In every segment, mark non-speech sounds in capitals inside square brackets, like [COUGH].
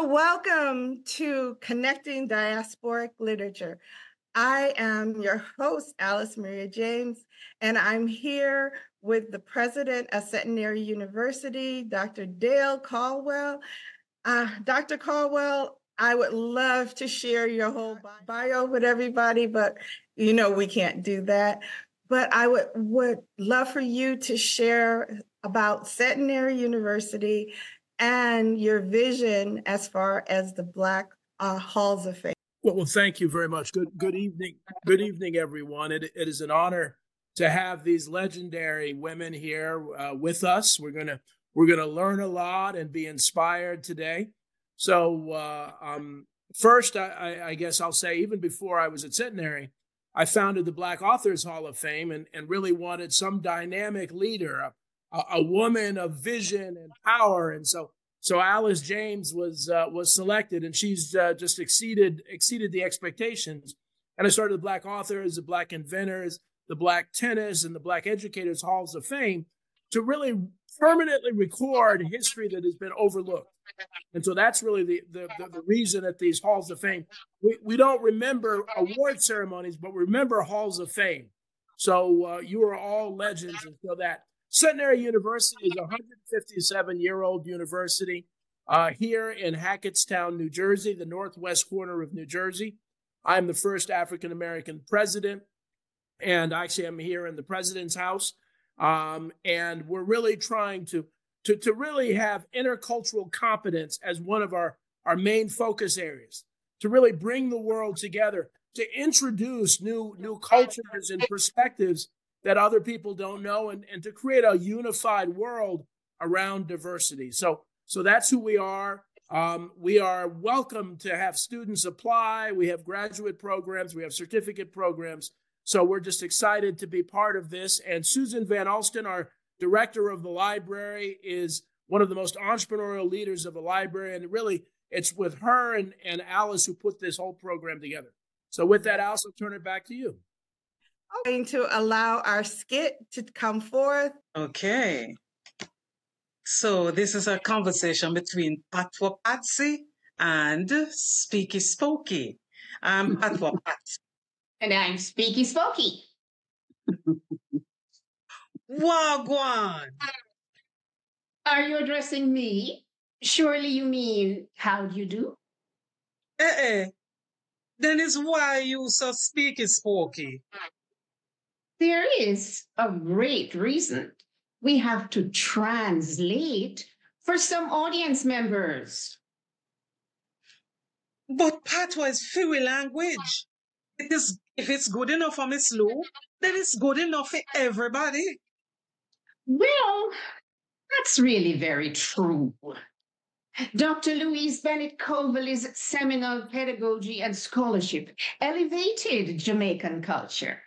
Welcome to Connecting Diasporic Literature. I am your host, Alice Maria James, and I'm here with the president of Centenary University, Dr. Dale Caldwell. Uh, Dr. Caldwell, I would love to share your whole bio with everybody, but you know we can't do that. But I would, would love for you to share about Centenary University and your vision as far as the Black uh, Halls of Fame. Well, well, thank you very much. Good, good evening. Good evening, everyone. It, it is an honor to have these legendary women here uh, with us. We're gonna we're gonna learn a lot and be inspired today. So, uh, um, first, I, I, guess I'll say, even before I was at Centenary, I founded the Black Authors Hall of Fame and, and really wanted some dynamic leader, a woman of vision and power. And so, so Alice James was uh, was selected, and she's uh, just exceeded exceeded the expectations. And I started the Black Authors, the Black Inventors, the Black Tennis, and the Black Educators Halls of Fame to really permanently record history that has been overlooked. And so that's really the, the, the, the, reason that these halls of fame. We, we don't remember award ceremonies, but we remember halls of fame. So uh, you are all legends until that. Centenary University is a 157 year old university uh, here in Hackettstown, New Jersey, the northwest corner of New Jersey. I'm the first African American president, and actually, I'm here in the president's house. Um, and we're really trying to, to, to really have intercultural competence as one of our, our main focus areas, to really bring the world together, to introduce new, new cultures and perspectives that other people don't know and, and to create a unified world around diversity. So, so that's who we are. Um, we are welcome to have students apply. We have graduate programs, we have certificate programs. So we're just excited to be part of this. And Susan Van Alsten, our director of the library, is one of the most entrepreneurial leaders of the library. And really, it's with her and, and Alice who put this whole program together. So with that, Alice, I'll turn it back to you going to allow our skit to come forth. Okay. So this is a conversation between Patwa Patsy and Speaky Spokey. I'm Patwa [LAUGHS] Patsy. And I'm Speaky Spokey. Wagwan. Are you addressing me? Surely you mean how do you do? Eh eh. Then it's why you so speaky spokey. There is a great reason. We have to translate for some audience members. But patois is fairy language. It is if it's good enough for Miss Lou, then it's good enough for everybody. Well, that's really very true. Dr. Louise Bennett Coverley's seminal pedagogy and scholarship elevated Jamaican culture.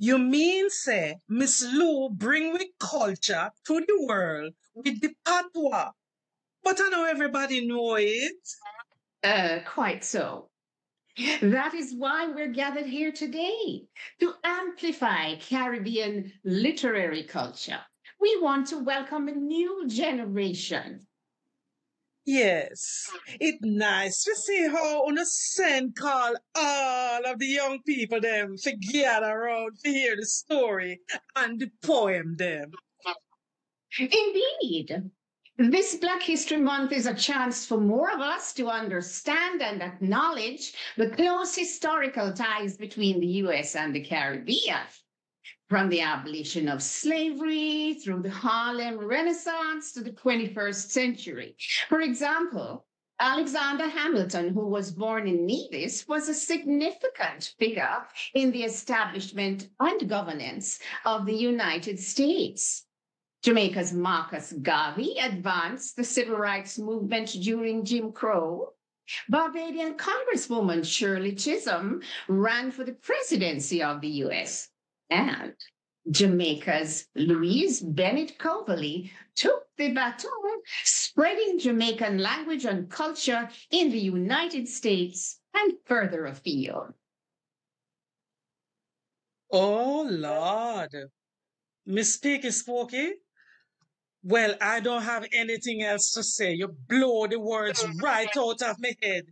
You mean say Miss Lou bring we culture to the world with the patois? But I know everybody know it. Uh, quite so. That is why we're gathered here today to amplify Caribbean literary culture. We want to welcome a new generation Yes, it's nice to see how on a send call all of the young people them to gather around to hear the story and the poem them. Indeed. This Black History Month is a chance for more of us to understand and acknowledge the close historical ties between the US and the Caribbean from the abolition of slavery through the Harlem Renaissance to the 21st century. For example, Alexander Hamilton, who was born in Nevis, was a significant figure in the establishment and governance of the United States. Jamaica's Marcus Garvey advanced the civil rights movement during Jim Crow. Barbadian Congresswoman Shirley Chisholm ran for the presidency of the US and Jamaica's Louise Bennett Coverley took the baton, spreading Jamaican language and culture in the United States and further afield. Oh, Lord. Miss Speaky Spokey, Well, I don't have anything else to say. You blow the words [LAUGHS] right out of my head.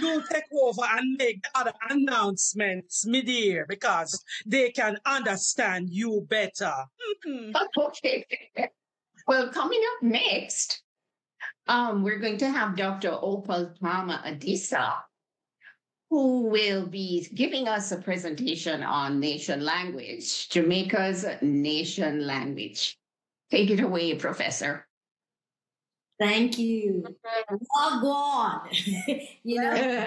You take over and make the other announcements, me dear, because they can understand you better. [LAUGHS] okay. Well, coming up next, um, we're going to have Dr. Opal Palmer Adisa, who will be giving us a presentation on nation language, Jamaica's nation language. Take it away, Professor. Thank you. Wagwan. [LAUGHS] you know,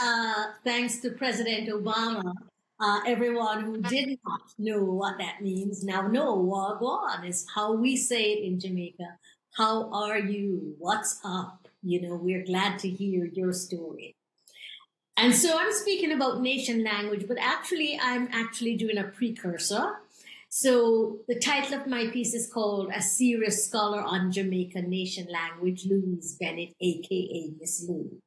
uh, thanks to President Obama, uh, everyone who did not know what that means now know Wagwan is how we say it in Jamaica. How are you? What's up? You know, we're glad to hear your story. And so I'm speaking about nation language, but actually, I'm actually doing a precursor. So the title of my piece is called A Serious Scholar on Jamaican Nation Language, Louise Bennett, aka Miss Lou.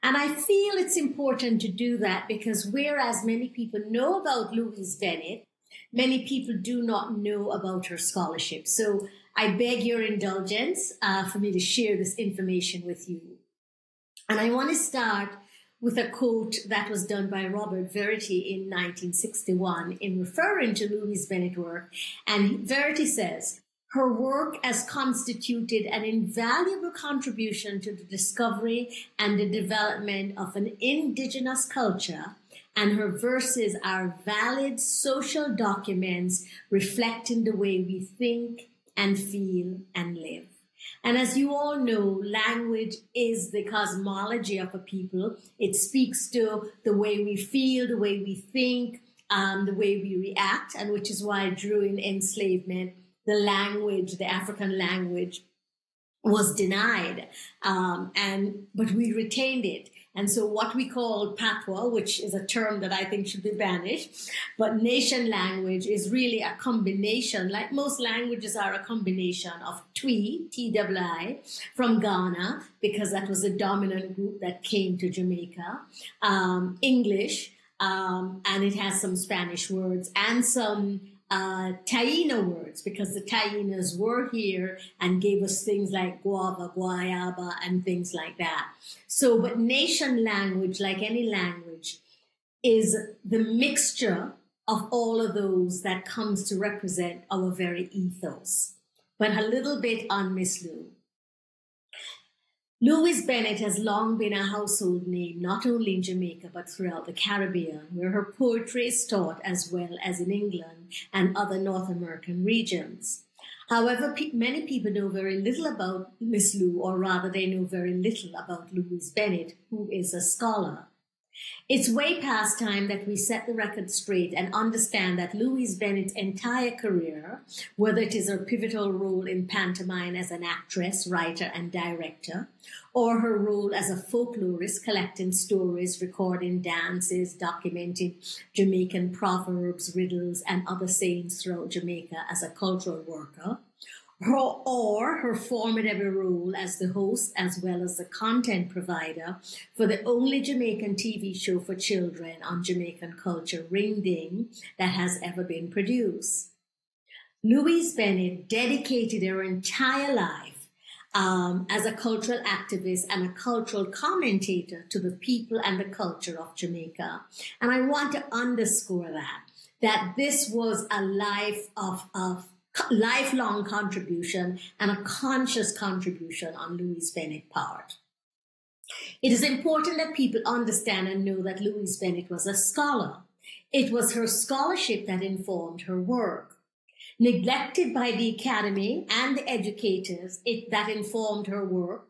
And I feel it's important to do that because whereas many people know about Louise Bennett, many people do not know about her scholarship. So I beg your indulgence uh, for me to share this information with you. And I want to start with a quote that was done by Robert Verity in 1961 in referring to Louise Bennett work. And Verity says, her work has constituted an invaluable contribution to the discovery and the development of an indigenous culture, and her verses are valid social documents reflecting the way we think, and feel and live. And as you all know, language is the cosmology of a people. It speaks to the way we feel, the way we think, um, the way we react, and which is why during enslavement, the language, the African language, was denied, um, and but we retained it. And so what we call patois, which is a term that I think should be banished, but nation language is really a combination, like most languages are a combination of Twi, T-W-I, from Ghana, because that was the dominant group that came to Jamaica, um, English, um, and it has some Spanish words and some uh, Taino words because the Tainos were here and gave us things like guava, guayaba, and things like that. So, but nation language, like any language, is the mixture of all of those that comes to represent our very ethos. But a little bit on Miss Lou. Louise Bennett has long been a household name, not only in Jamaica, but throughout the Caribbean, where her poetry is taught as well as in England and other North American regions. However, pe- many people know very little about Miss Lou, or rather, they know very little about Louise Bennett, who is a scholar. It's way past time that we set the record straight and understand that Louise Bennett's entire career, whether it is her pivotal role in pantomime as an actress, writer, and director, or her role as a folklorist collecting stories, recording dances, documenting Jamaican proverbs, riddles, and other sayings throughout Jamaica as a cultural worker, her or her formidable role as the host as well as the content provider for the only Jamaican TV show for children on Jamaican culture, Ring Ding, that has ever been produced. Louise Bennett dedicated her entire life um, as a cultural activist and a cultural commentator to the people and the culture of Jamaica. And I want to underscore that, that this was a life of, of lifelong contribution and a conscious contribution on Louise Bennett's part. It is important that people understand and know that Louise Bennett was a scholar. It was her scholarship that informed her work neglected by the academy and the educators it, that informed her work.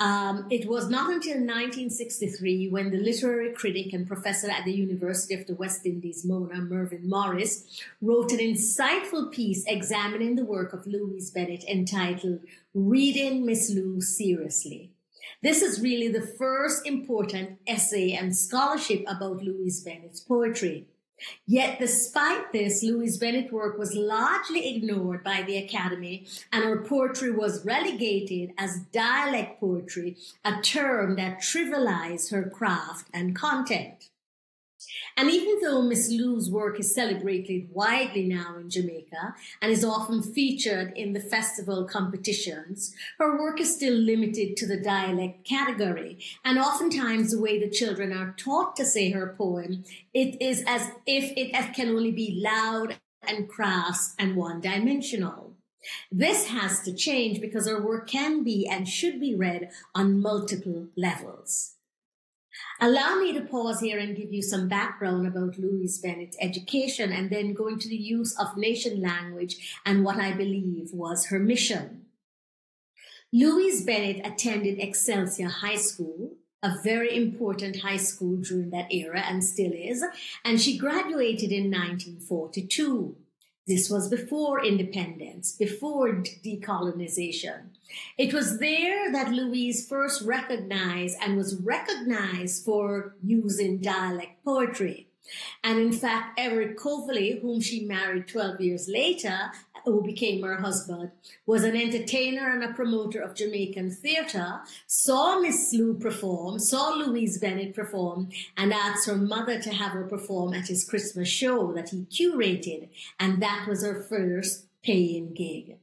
Um, it was not until 1963 when the literary critic and professor at the University of the West Indies, Mona Mervyn Morris, wrote an insightful piece examining the work of Louise Bennett entitled Reading Miss Lou Seriously. This is really the first important essay and scholarship about Louise Bennett's poetry. Yet, despite this, Louise Bennett's work was largely ignored by the Academy, and her poetry was relegated as dialect poetry, a term that trivialized her craft and content. And even though Miss Lou's work is celebrated widely now in Jamaica and is often featured in the festival competitions, her work is still limited to the dialect category. And oftentimes the way the children are taught to say her poem, it is as if it can only be loud and crass and one dimensional. This has to change because her work can be and should be read on multiple levels. Allow me to pause here and give you some background about Louise Bennett's education and then go into the use of nation language and what I believe was her mission. Louise Bennett attended Excelsior High School, a very important high school during that era and still is, and she graduated in 1942. This was before independence, before decolonization. It was there that Louise first recognized and was recognized for using dialect poetry. And in fact, Eric Coverley, whom she married 12 years later, who became her husband, was an entertainer and a promoter of Jamaican theatre, saw Miss Lou perform, saw Louise Bennett perform, and asked her mother to have her perform at his Christmas show that he curated. And that was her first paying gig.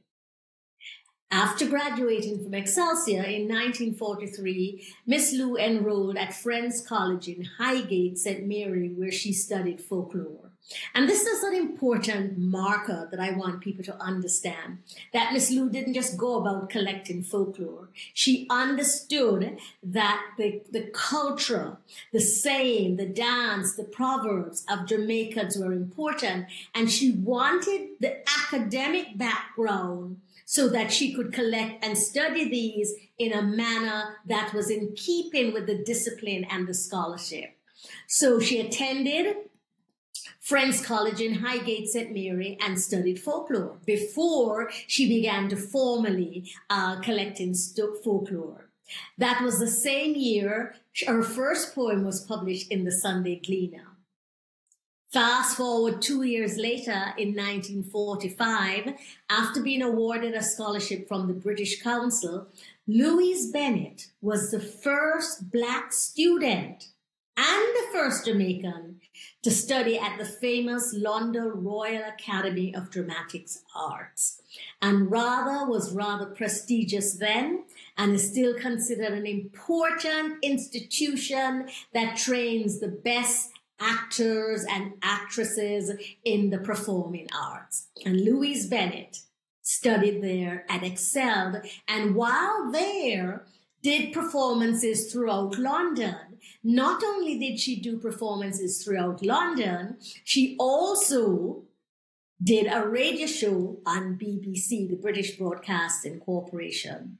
After graduating from Excelsior in 1943, Miss Lou enrolled at Friends College in Highgate, St. Mary, where she studied folklore. And this is an important marker that I want people to understand that Miss Lou didn't just go about collecting folklore. She understood that the, the culture, the saying, the dance, the proverbs of Jamaicans were important. And she wanted the academic background so that she could collect and study these in a manner that was in keeping with the discipline and the scholarship. So she attended Friends College in Highgate, St. Mary, and studied folklore before she began to formally uh, collecting folklore. That was the same year her first poem was published in the Sunday Gleaner. Fast forward two years later, in 1945, after being awarded a scholarship from the British Council, Louise Bennett was the first Black student and the first Jamaican to study at the famous London Royal Academy of Dramatic Arts. And rather was rather prestigious then and is still considered an important institution that trains the best actors and actresses in the performing arts. And Louise Bennett studied there and excelled. And while there, did performances throughout London. Not only did she do performances throughout London, she also did a radio show on BBC, the British Broadcasting Corporation.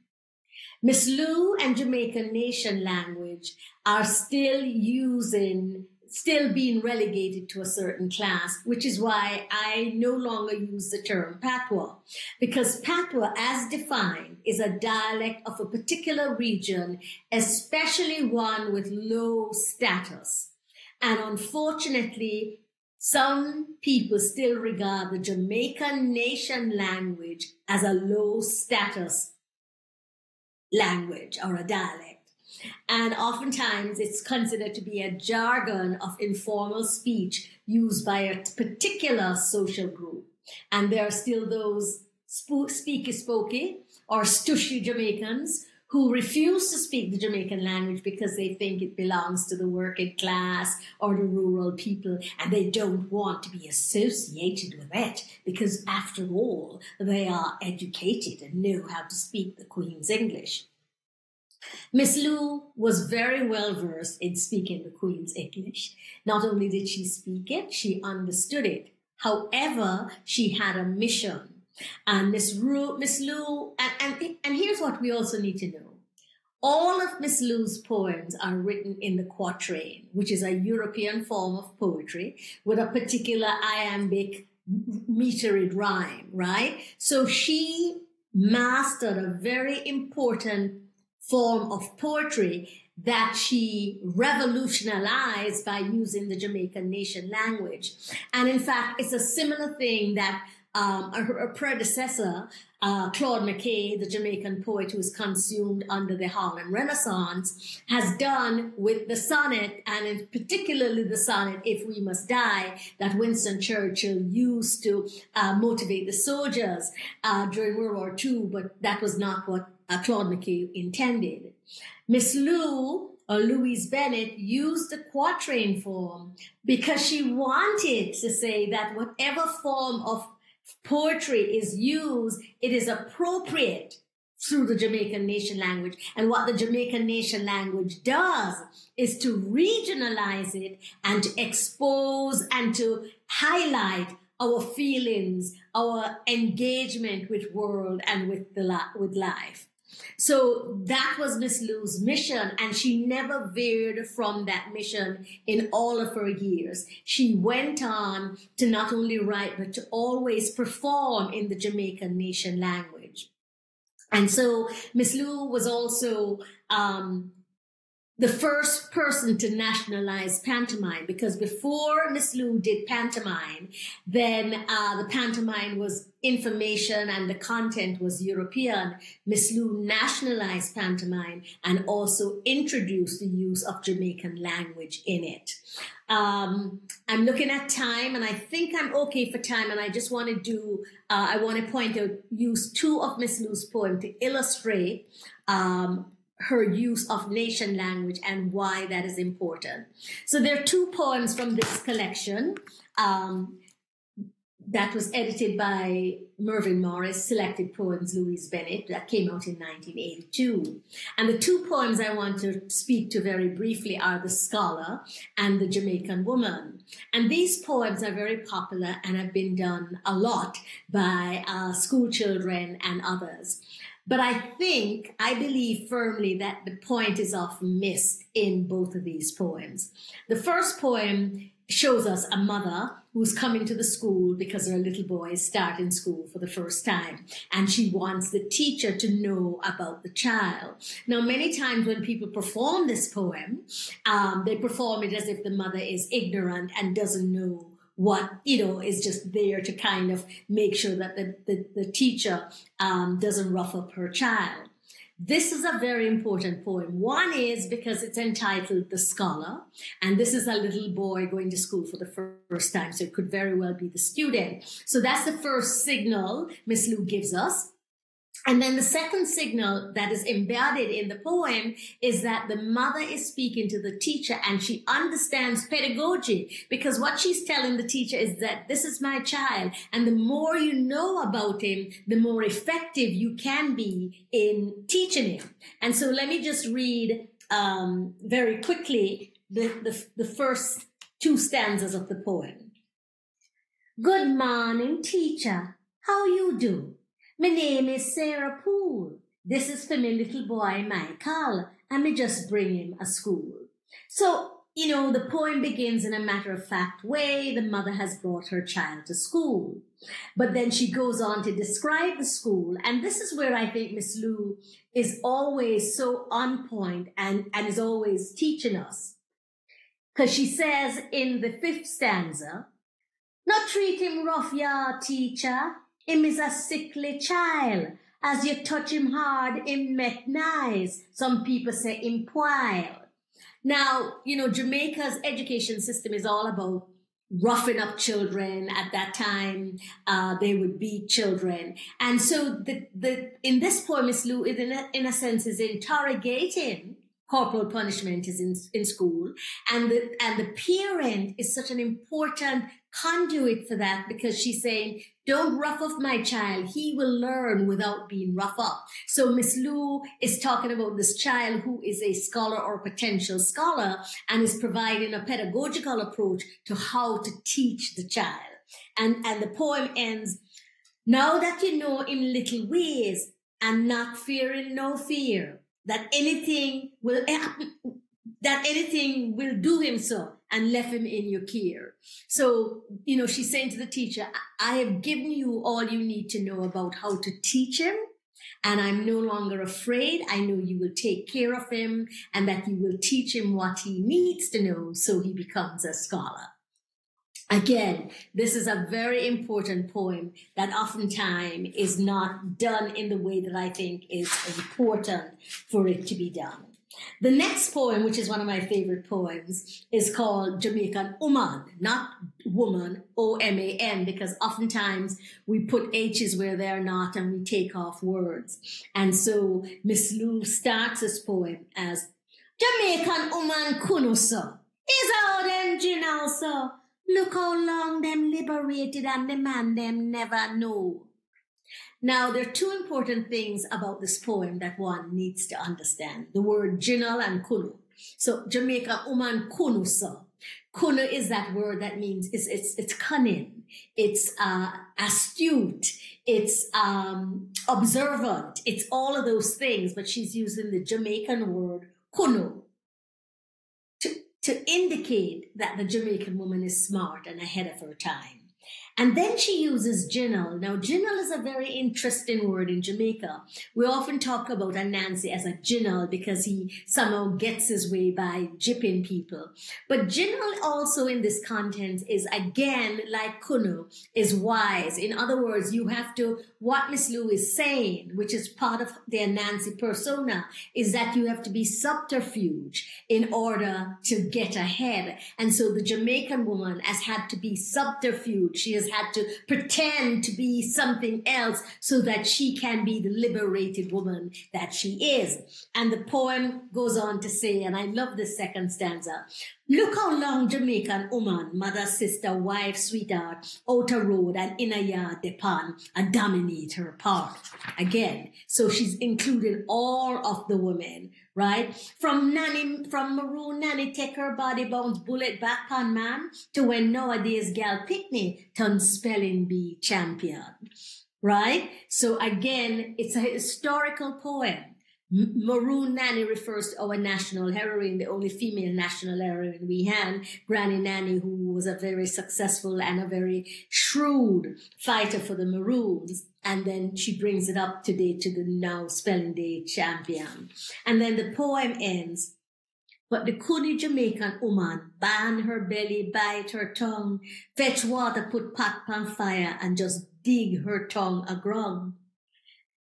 Miss Lou and Jamaican Nation language are still using still being relegated to a certain class, which is why I no longer use the term patois, because patois, as defined, is a dialect of a particular region, especially one with low status. And unfortunately, some people still regard the Jamaican nation language as a low status language or a dialect. And oftentimes it's considered to be a jargon of informal speech used by a particular social group. And there are still those speaky spokey or stushy Jamaicans who refuse to speak the Jamaican language because they think it belongs to the working class or the rural people and they don't want to be associated with it because after all, they are educated and know how to speak the Queen's English. Miss Lou was very well versed in speaking the Queen's English. Not only did she speak it, she understood it. However, she had a mission. And Miss Lou, Miss Lou, and, and, and here's what we also need to know. All of Miss Lou's poems are written in the quatrain, which is a European form of poetry with a particular iambic metered rhyme, right? So she mastered a very important form of poetry that she revolutionized by using the Jamaican nation language. And in fact, it's a similar thing that um, her, predecessor, uh, Claude McKay, the Jamaican poet who was consumed under the Harlem Renaissance, has done with the sonnet, and particularly the sonnet, If We Must Die, that Winston Churchill used to uh, motivate the soldiers uh, during World War II, but that was not what uh, Claude McKay intended. Miss Lou or Louise Bennett used the quatrain form because she wanted to say that whatever form of poetry is used, it is appropriate through the Jamaican nation language. And what the Jamaican nation language does is to regionalize it and to expose and to highlight our feelings, our engagement with world and with the with life. So that was Miss Lou's mission, and she never veered from that mission in all of her years. She went on to not only write, but to always perform in the Jamaican nation language. And so Miss Lou was also um, the first person to nationalize pantomime because before Miss Lou did pantomime, then uh, the pantomime was information and the content was European. Miss Lou nationalized pantomime and also introduced the use of Jamaican language in it. Um, I'm looking at time and I think I'm okay for time and I just want to do, uh, I want to point out, use two of Miss Lou's poems to illustrate um, her use of nation language and why that is important. So there are two poems from this collection um, that was edited by Mervyn Morris, Selected Poems Louise Bennett, that came out in 1982. And the two poems I want to speak to very briefly are The Scholar and The Jamaican Woman. And these poems are very popular and have been done a lot by uh, school children and others. But I think, I believe firmly that the point is often missed in both of these poems. The first poem shows us a mother who's coming to the school because her little boy is starting school for the first time and she wants the teacher to know about the child now many times when people perform this poem um, they perform it as if the mother is ignorant and doesn't know what you know is just there to kind of make sure that the, the, the teacher um, doesn't rough up her child this is a very important poem. One is because it's entitled The Scholar, and this is a little boy going to school for the first time, so it could very well be the student. So that's the first signal Miss Lou gives us. And then the second signal that is embedded in the poem is that the mother is speaking to the teacher and she understands pedagogy because what she's telling the teacher is that this is my child. And the more you know about him, the more effective you can be in teaching him. And so let me just read um, very quickly the, the, the first two stanzas of the poem. Good morning, teacher. How you do? My name is Sarah Poole. This is for my little boy Michael, and me just bring him a school. So, you know, the poem begins in a matter of fact way. The mother has brought her child to school. But then she goes on to describe the school. And this is where I think Miss Lou is always so on point and, and is always teaching us. Because she says in the fifth stanza, not treat him rough, ya teacher. Him is a sickly child. As you touch him hard, him make nice. Some people say him wild. Now, you know, Jamaica's education system is all about roughing up children at that time. Uh, they would beat children. And so the, the, in this poem, Miss Lou, in a, in a sense, is interrogating corporal punishment is in, in school. And the, and the parent is such an important conduit for that because she's saying, don't rough up my child. He will learn without being rough up. So Miss Lou is talking about this child who is a scholar or potential scholar and is providing a pedagogical approach to how to teach the child. And, and the poem ends, now that you know in little ways and not fearing no fear, that anything will [LAUGHS] that anything will do him so and left him in your care. So, you know, she's saying to the teacher, I have given you all you need to know about how to teach him. And I'm no longer afraid. I know you will take care of him and that you will teach him what he needs to know so he becomes a scholar. Again, this is a very important poem that oftentimes is not done in the way that I think is important for it to be done. The next poem, which is one of my favorite poems, is called Jamaican Woman, not woman, O M A N, because oftentimes we put H's where they're not and we take off words. And so Miss Lou starts this poem as Jamaican woman kunuso. Is how them jinnal so. Look how long them liberated and the man them never know. Now, there are two important things about this poem that one needs to understand. The word jinal and kunu. So Jamaica uman kunu so. Kunu is that word that means it's it's it's cunning, it's uh, astute, it's um, observant, it's all of those things. But she's using the Jamaican word kunu to indicate that the Jamaican woman is smart and ahead of her time. And then she uses jinnal. Now, jinnal is a very interesting word in Jamaica. We often talk about Anansi as a jinnal because he somehow gets his way by jipping people. But jinnal also in this content is again, like kunu, is wise. In other words, you have to, what Miss Lou is saying, which is part of the Nancy persona, is that you have to be subterfuge in order to get ahead. And so the Jamaican woman has had to be subterfuge. She has had to pretend to be something else so that she can be the liberated woman that she is. And the poem goes on to say, and I love the second stanza, Look how long Jamaican woman, mother, sister, wife, sweetheart, outer road and inner yard depend and dominate her part. Again, so she's included all of the women, right? From nanny, from maroon nanny take her body bounce bullet back on man to when nowadays gal picnic turn spelling bee champion, right? So again, it's a historical poem Maroon Nanny refers to our national heroine, the only female national heroine we had, Granny Nanny, who was a very successful and a very shrewd fighter for the Maroons. And then she brings it up today to the now spelling day champion. And then the poem ends. But the cunny Jamaican woman ban her belly, bite her tongue, fetch water, put pot pan fire, and just dig her tongue aground.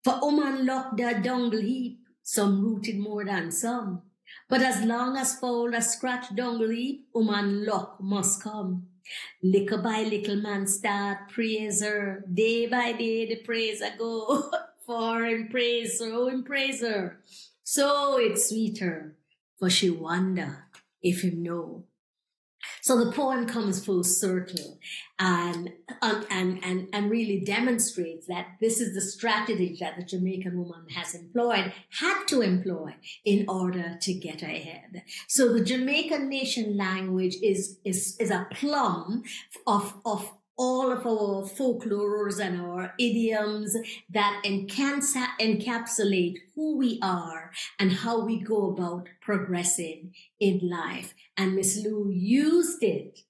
For woman lock their dungle heap, some rooted more than some. But as long as fold a scratch dungle heap, woman luck must come. Little by little man start praiser. Day by day the praiser go. [LAUGHS] For him praise oh praise her. So it's sweeter, for she wonder if him know so the poem comes full circle and, um, and, and, and really demonstrates that this is the strategy that the Jamaican woman has employed, had to employ in order to get ahead. So the Jamaican nation language is, is, is a plum of, of all of our folklores and our idioms that encapsulate who we are and how we go about progressing in life. And Miss Lou used it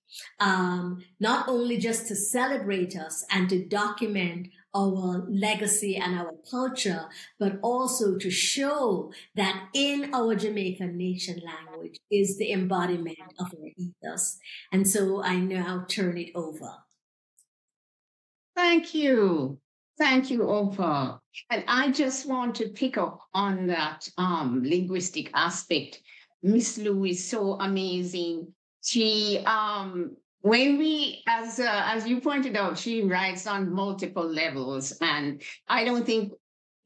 um, not only just to celebrate us and to document our legacy and our culture, but also to show that in our Jamaican nation language is the embodiment of our ethos. And so I now turn it over. Thank you. Thank you, Opa. And I just want to pick up on that um, linguistic aspect. Miss Lou is so amazing. She, um, when we, as uh, as you pointed out, she writes on multiple levels, and I don't think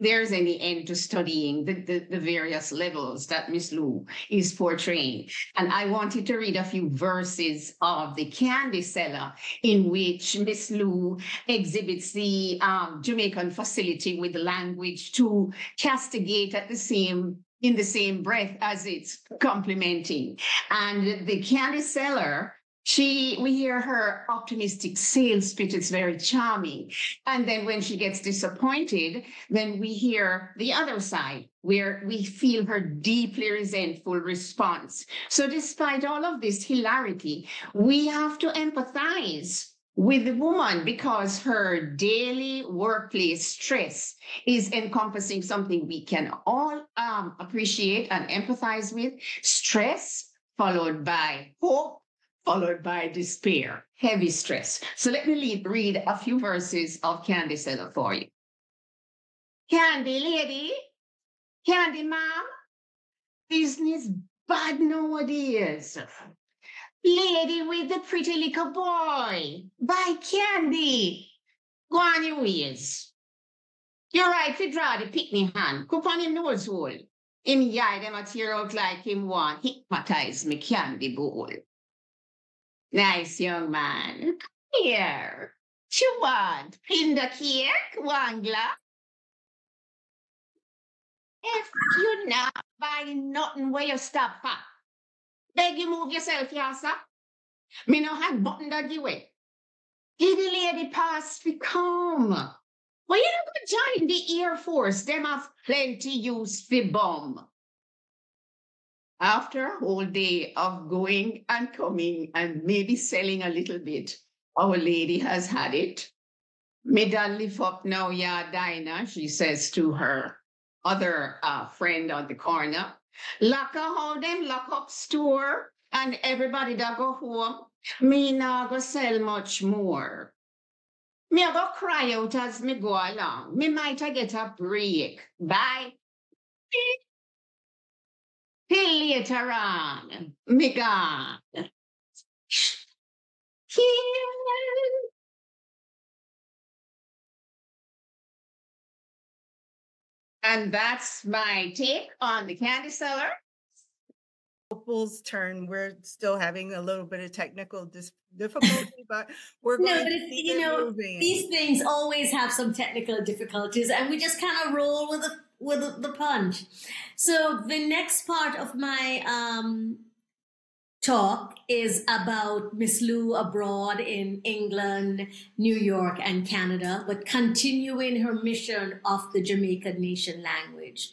there's any end to studying the, the, the, various levels that Miss Lou is portraying. And I wanted to read a few verses of the Candy Seller in which Miss Lou exhibits the um, Jamaican facility with language to castigate at the same in the same breath as it's complimenting. And the Candy seller, she we hear her optimistic sales pitch. It's very charming. And then when she gets disappointed then we hear the other side where we feel her deeply resentful response. So despite all of this hilarity we have to empathize with the woman because her daily workplace stress is encompassing something we can all um, appreciate and empathize with stress followed by hope followed by despair, heavy stress. So let me lead, read a few verses of Candy Seller for you. Candy lady, Candy mom, business bad nowadays. Lady with the pretty little boy, buy candy. Go on your ways. You're right to draw the picnic hand, cup on him nose hole. Him yard tear out like him want hypnotize me candy bowl. Nice young man. Come here. You want? Pin the cake? One glass? If you not buying nothing where you stop at, beg you move yourself, here, sir. Me no have button that you way. Give the lady pass fi come. Why you don't gonna join the Air Force? Them have plenty use fi bomb. After a whole day of going and coming and maybe selling a little bit, our lady has had it. Me done lift up now, yeah, Dinah, she says to her other uh, friend on the corner. Lock a how them lock up store and everybody that go home. Me not go sell much more. Me go cry out as me go along. Me might get a break. Bye. Till later on. Me gone. And that's my take on the candy seller. Opal's turn. We're still having a little bit of technical dis- difficulty, [LAUGHS] but we're going No, but to keep you know, moving. these things always have some technical difficulties, and we just kind of roll with the with the, the punch. So the next part of my um, talk is about Miss Lou abroad in England, New York, and Canada, but continuing her mission of the Jamaican nation language.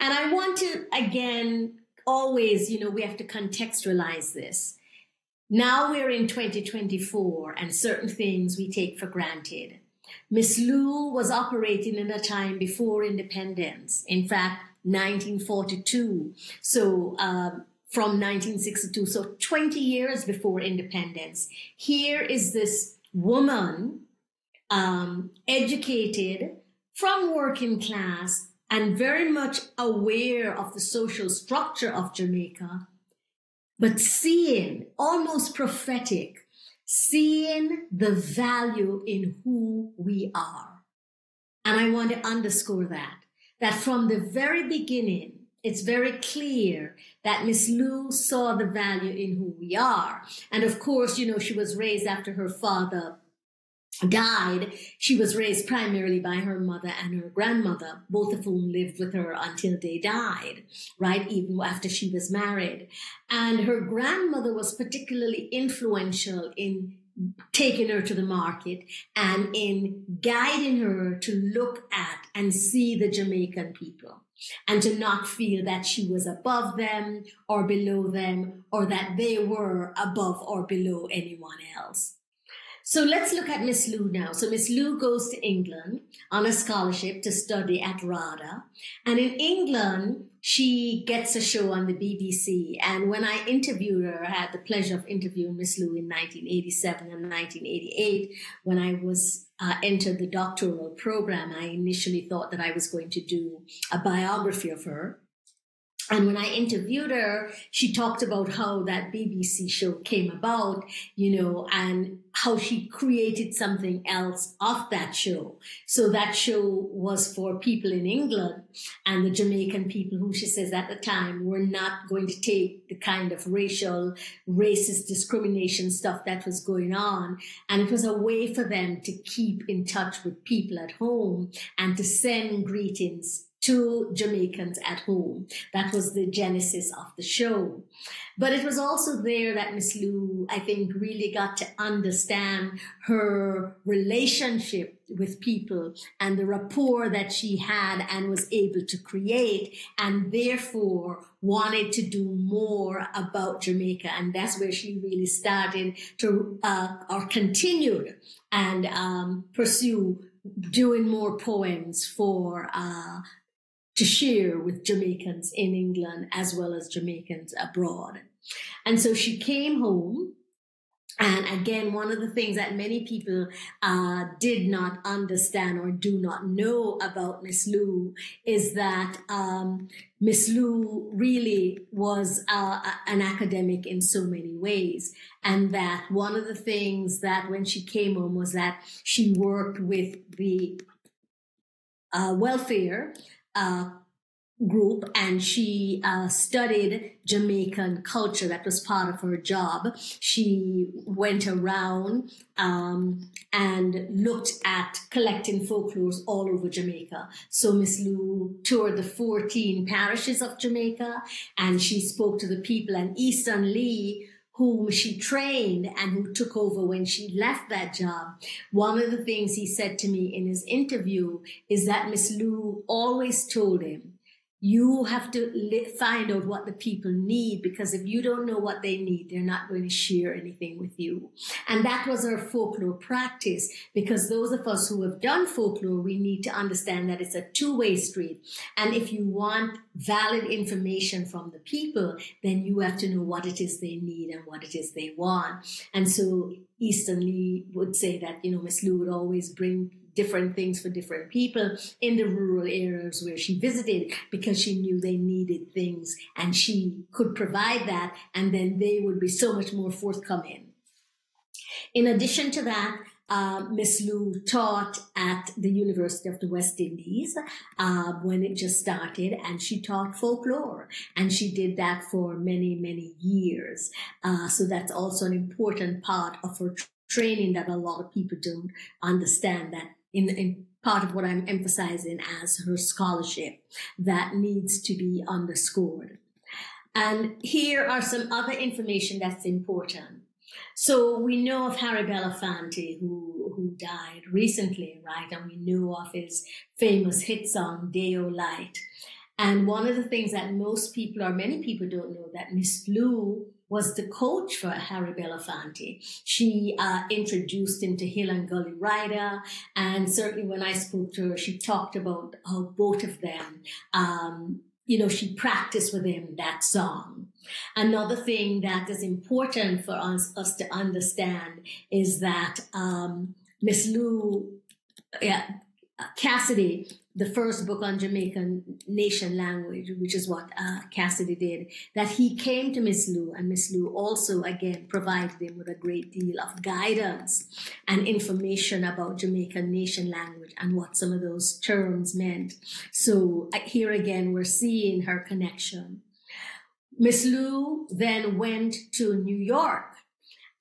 And I want to again always, you know, we have to contextualize this. Now we're in 2024 and certain things we take for granted. Miss Lou was operating in a time before independence. In fact, 1942. So, um, from 1962. So 20 years before independence. Here is this woman, um, educated from working class and very much aware of the social structure of Jamaica, but seeing almost prophetic, seeing the value in who we are. And I want to underscore that, that from the very beginning, it's very clear that Miss Lou saw the value in who we are. And of course, you know, she was raised after her father died. She was raised primarily by her mother and her grandmother, both of whom lived with her until they died, right? Even after she was married. And her grandmother was particularly influential in taking her to the market and in guiding her to look at and see the Jamaican people and to not feel that she was above them or below them or that they were above or below anyone else. So let's look at Miss Lou now. So Miss Lou goes to England on a scholarship to study at RADA. And in England, she gets a show on the BBC. And when I interviewed her, I had the pleasure of interviewing Miss Lou in 1987 and 1988 when I was uh, entered the doctoral program. I initially thought that I was going to do a biography of her. And when I interviewed her, she talked about how that BBC show came about, you know, and how she created something else off that show. So that show was for people in England and the Jamaican people who she says at the time were not going to take the kind of racial, racist discrimination stuff that was going on. And it was a way for them to keep in touch with people at home and to send greetings to Jamaicans at home. That was the genesis of the show. But it was also there that Miss Lou, I think, really got to understand her relationship with people and the rapport that she had and was able to create, and therefore wanted to do more about Jamaica. And that's where she really started to, uh, or continued and um, pursue doing more poems for uh, to share with Jamaicans in England as well as Jamaicans abroad. And so she came home And again, one of the things that many people uh, did not understand or do not know about Miss Lou is that um, Miss Lou really was uh, an academic in so many ways. And that one of the things that when she came home was that she worked with the uh, welfare uh, group and she uh, studied Jamaican culture. That was part of her job. She went around um, and looked at collecting folklores all over Jamaica. So Miss Lou toured the 14 parishes of Jamaica and she spoke to the people and Easton Lee whom she trained and who took over when she left that job. One of the things he said to me in his interview is that Miss Lou always told him, you have to find out what the people need because if you don't know what they need, they're not going to share anything with you. And that was our folklore practice because those of us who have done folklore, we need to understand that it's a two way street. And if you want valid information from the people, then you have to know what it is they need and what it is they want. And so Easton Lee would say that, you know, Miss Lou would always bring different things for different people in the rural areas where she visited because she knew they needed things and she could provide that and then they would be so much more forthcoming. In addition to that, uh, Miss Lou taught at the University of the West Indies uh, when it just started, and she taught folklore, and she did that for many, many years. Uh, so that's also an important part of her training that a lot of people don't understand that in, in part of what I'm emphasizing as her scholarship that needs to be underscored. And here are some other information that's important. So we know of Harry Belafonte who, who died recently, right? And we know of his famous hit song, Day-O Light. And one of the things that most people or many people don't know that Miss Lou was the coach for Harry Belafonte. She uh, introduced him to Hill and Gully Rider. And certainly when I spoke to her, she talked about how both of them, um, you know, she practiced with him that song. Another thing that is important for us, us to understand is that um, Miss Lou, yeah, Cassidy the first book on Jamaican nation language, which is what uh, Cassidy did, that he came to Miss Lou, and Miss Lou also again provided him with a great deal of guidance and information about Jamaican nation language and what some of those terms meant. So uh, here again, we're seeing her connection. Miss Lou then went to New York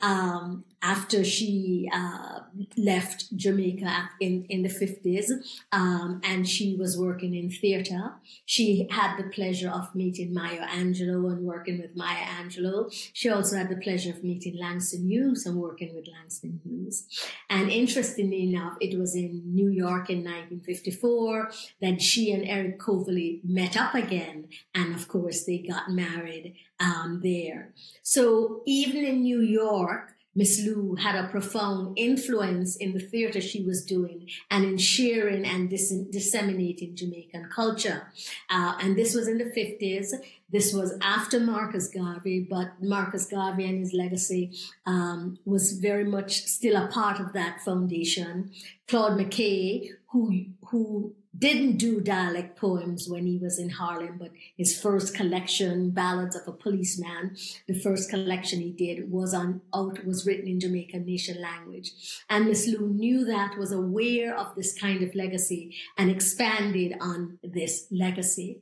um, after she uh, left Jamaica in, in the 50s um, and she was working in theater. She had the pleasure of meeting Maya Angelou and working with Maya Angelou. She also had the pleasure of meeting Langston Hughes and working with Langston Hughes. And interestingly enough, it was in New York in 1954 that she and Eric Coverley met up again. And of course, they got married um, there. So even in New York, Miss Lou had a profound influence in the theater she was doing and in sharing and dis- disseminating Jamaican culture. Uh, and this was in the 50s. This was after Marcus Garvey, but Marcus Garvey and his legacy um, was very much still a part of that foundation. Claude McKay, who who didn't do dialect poems when he was in Harlem, but his first collection, Ballads of a Policeman, the first collection he did was on out was written in Jamaican nation language. And Miss Lou knew that, was aware of this kind of legacy, and expanded on this legacy.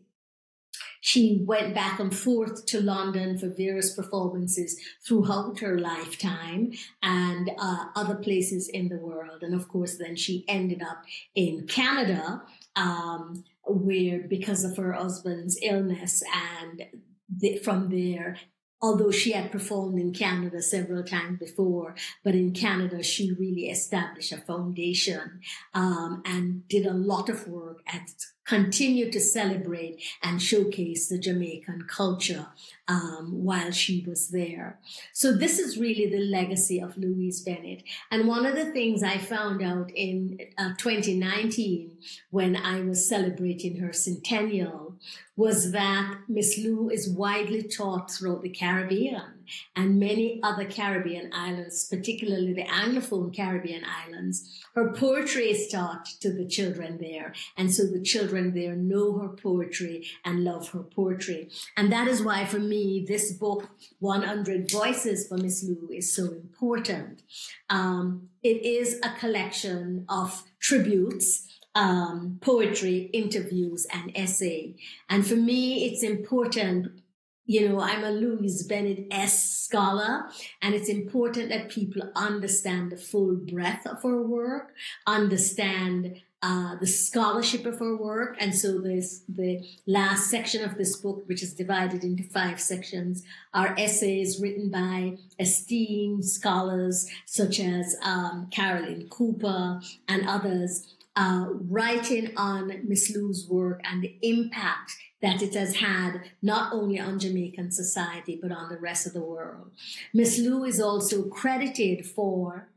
She went back and forth to London for various performances throughout her lifetime and uh, other places in the world. And of course, then she ended up in Canada, um, where because of her husband's illness and the, from there although she had performed in Canada several times before, but in Canada, she really established a foundation um, and did a lot of work and continued to celebrate and showcase the Jamaican culture um, while she was there. So this is really the legacy of Louise Bennett. And one of the things I found out in uh, 2019 when I was celebrating her centennial was that Miss Lou is widely taught throughout the Caribbean and many other Caribbean islands, particularly the Anglophone Caribbean islands. Her poetry is taught to the children there. And so the children there know her poetry and love her poetry. And that is why for me, this book, 100 Voices for Miss Lou is so important. Um, it is a collection of tributes um, poetry, interviews, and essay. And for me, it's important. You know, I'm a Louise Bennett S scholar, and it's important that people understand the full breadth of her work, understand uh, the scholarship of her work. And so this, the last section of this book, which is divided into five sections, are essays written by esteemed scholars such as um, Carolyn Cooper and others uh, writing on Miss Lou's work and the impact that it has had not only on Jamaican society but on the rest of the world. Miss Lou is also credited for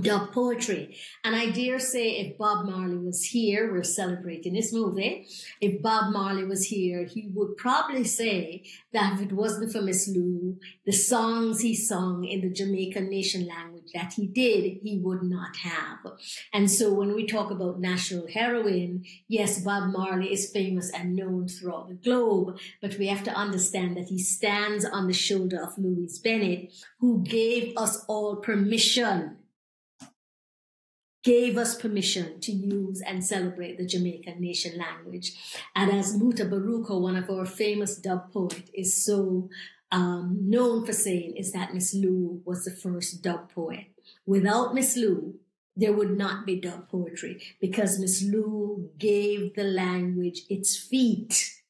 dub poetry. And I dare say if Bob Marley was here, we're celebrating this movie. If Bob Marley was here, he would probably say that if it wasn't for Miss Lou, the songs he sung in the Jamaican nation language that he did, he would not have. And so when we talk about national heroine, yes, Bob Marley is famous and known throughout the globe, but we have to understand that he stands on the shoulder of Louise Bennett, who gave us all permission gave us permission to use and celebrate the Jamaican nation language. And as Mutabaruka, one of our famous dub poet, is so um, known for saying, is that Miss Lou was the first dub poet. Without Miss Lou, there would not be dub poetry because Miss Lou gave the language its feet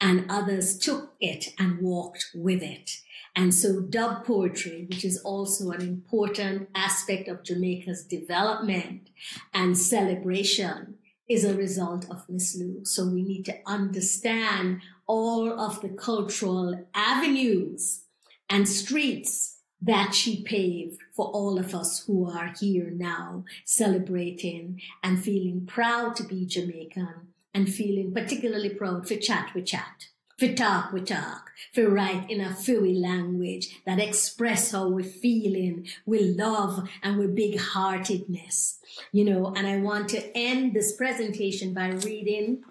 and others took it and walked with it. And so dub poetry, which is also an important aspect of Jamaica's development and celebration, is a result of Miss Lou. So we need to understand all of the cultural avenues and streets that she paved for all of us who are here now celebrating and feeling proud to be Jamaican and feeling particularly proud for chat with chat for talk we talk, for write in a Fui language that express how we're feeling, with love and with big heartedness. You know, and I want to end this presentation by reading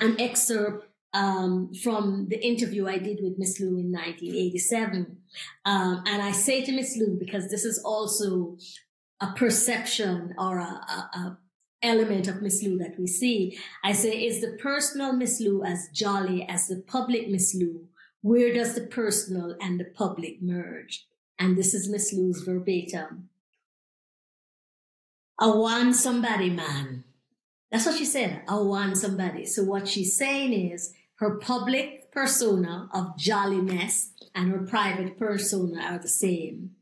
an excerpt um, from the interview I did with Miss Lou in 1987. Um, and I say to Miss Lou, because this is also a perception or a, a, a element of Miss Lou that we see. I say, is the personal Miss Lou as jolly as the public Miss Lou? Where does the personal and the public merge? And this is Miss Lou's verbatim. A want somebody, man. That's what she said. I want somebody. So what she's saying is her public persona of jolliness and her private persona are the same.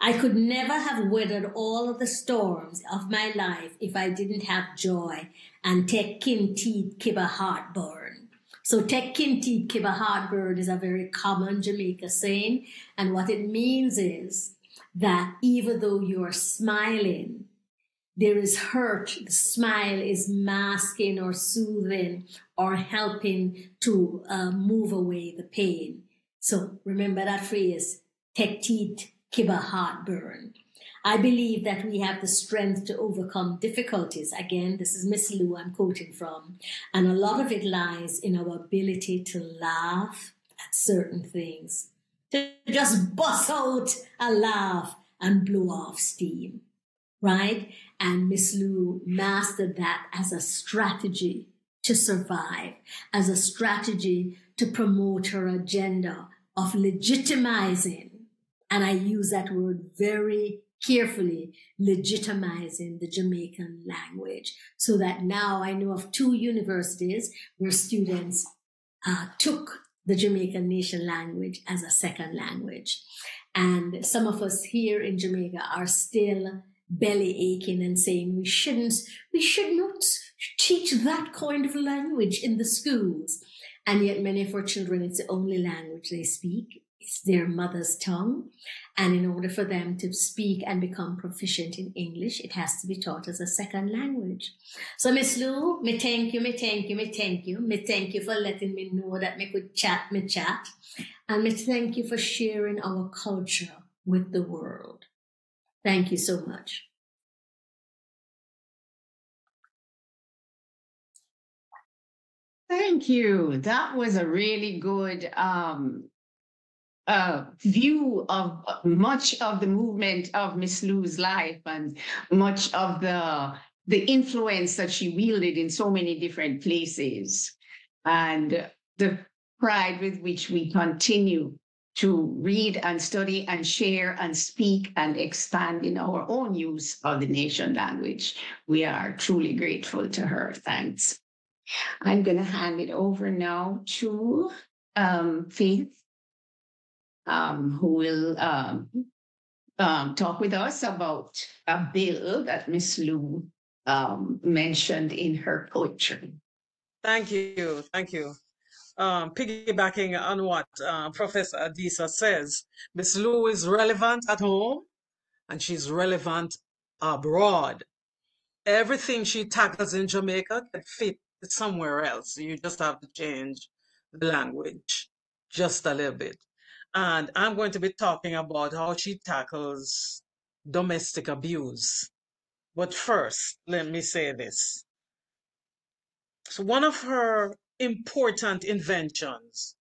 I could never have weathered all of the storms of my life if I didn't have joy and take kin teeth give a heartburn. So take kin teeth give a heartburn is a very common Jamaica saying. And what it means is that even though you're smiling, there is hurt. The smile is masking or soothing or helping to uh, move away the pain. So remember that phrase, teeth Kiba heartburn. I believe that we have the strength to overcome difficulties. Again, this is Miss Lou I'm quoting from. And a lot of it lies in our ability to laugh at certain things, to just bust out a laugh and blow off steam, right? And Miss Lou mastered that as a strategy to survive, as a strategy to promote her agenda of legitimizing and I use that word very carefully, legitimizing the Jamaican language. So that now I know of two universities where students uh, took the Jamaican nation language as a second language. And some of us here in Jamaica are still belly aching and saying we shouldn't, we should not teach that kind of language in the schools. And yet many of our children, it's the only language they speak it's their mother's tongue. And in order for them to speak and become proficient in English, it has to be taught as a second language. So, Miss Lou, me thank you, me thank you, me thank you, me thank you for letting me know that me could chat, me chat. And me thank you for sharing our culture with the world. Thank you so much. Thank you. That was a really good um, uh, view of much of the movement of Miss Lou's life and much of the the influence that she wielded in so many different places, and the pride with which we continue to read and study and share and speak and expand in our own use of the nation language. We are truly grateful to her. Thanks. I'm going to hand it over now to um, Faith, um, who will um, um, talk with us about a bill that Miss Lou um, mentioned in her poetry. Thank you. Thank you. Um, piggybacking on what uh, Professor Adisa says, Miss Lou is relevant at home and she's relevant abroad. Everything she tackles in Jamaica can fit somewhere else. You just have to change the language just a little bit. And I'm going to be talking about how she tackles domestic abuse. But first, let me say this. So one of her important inventions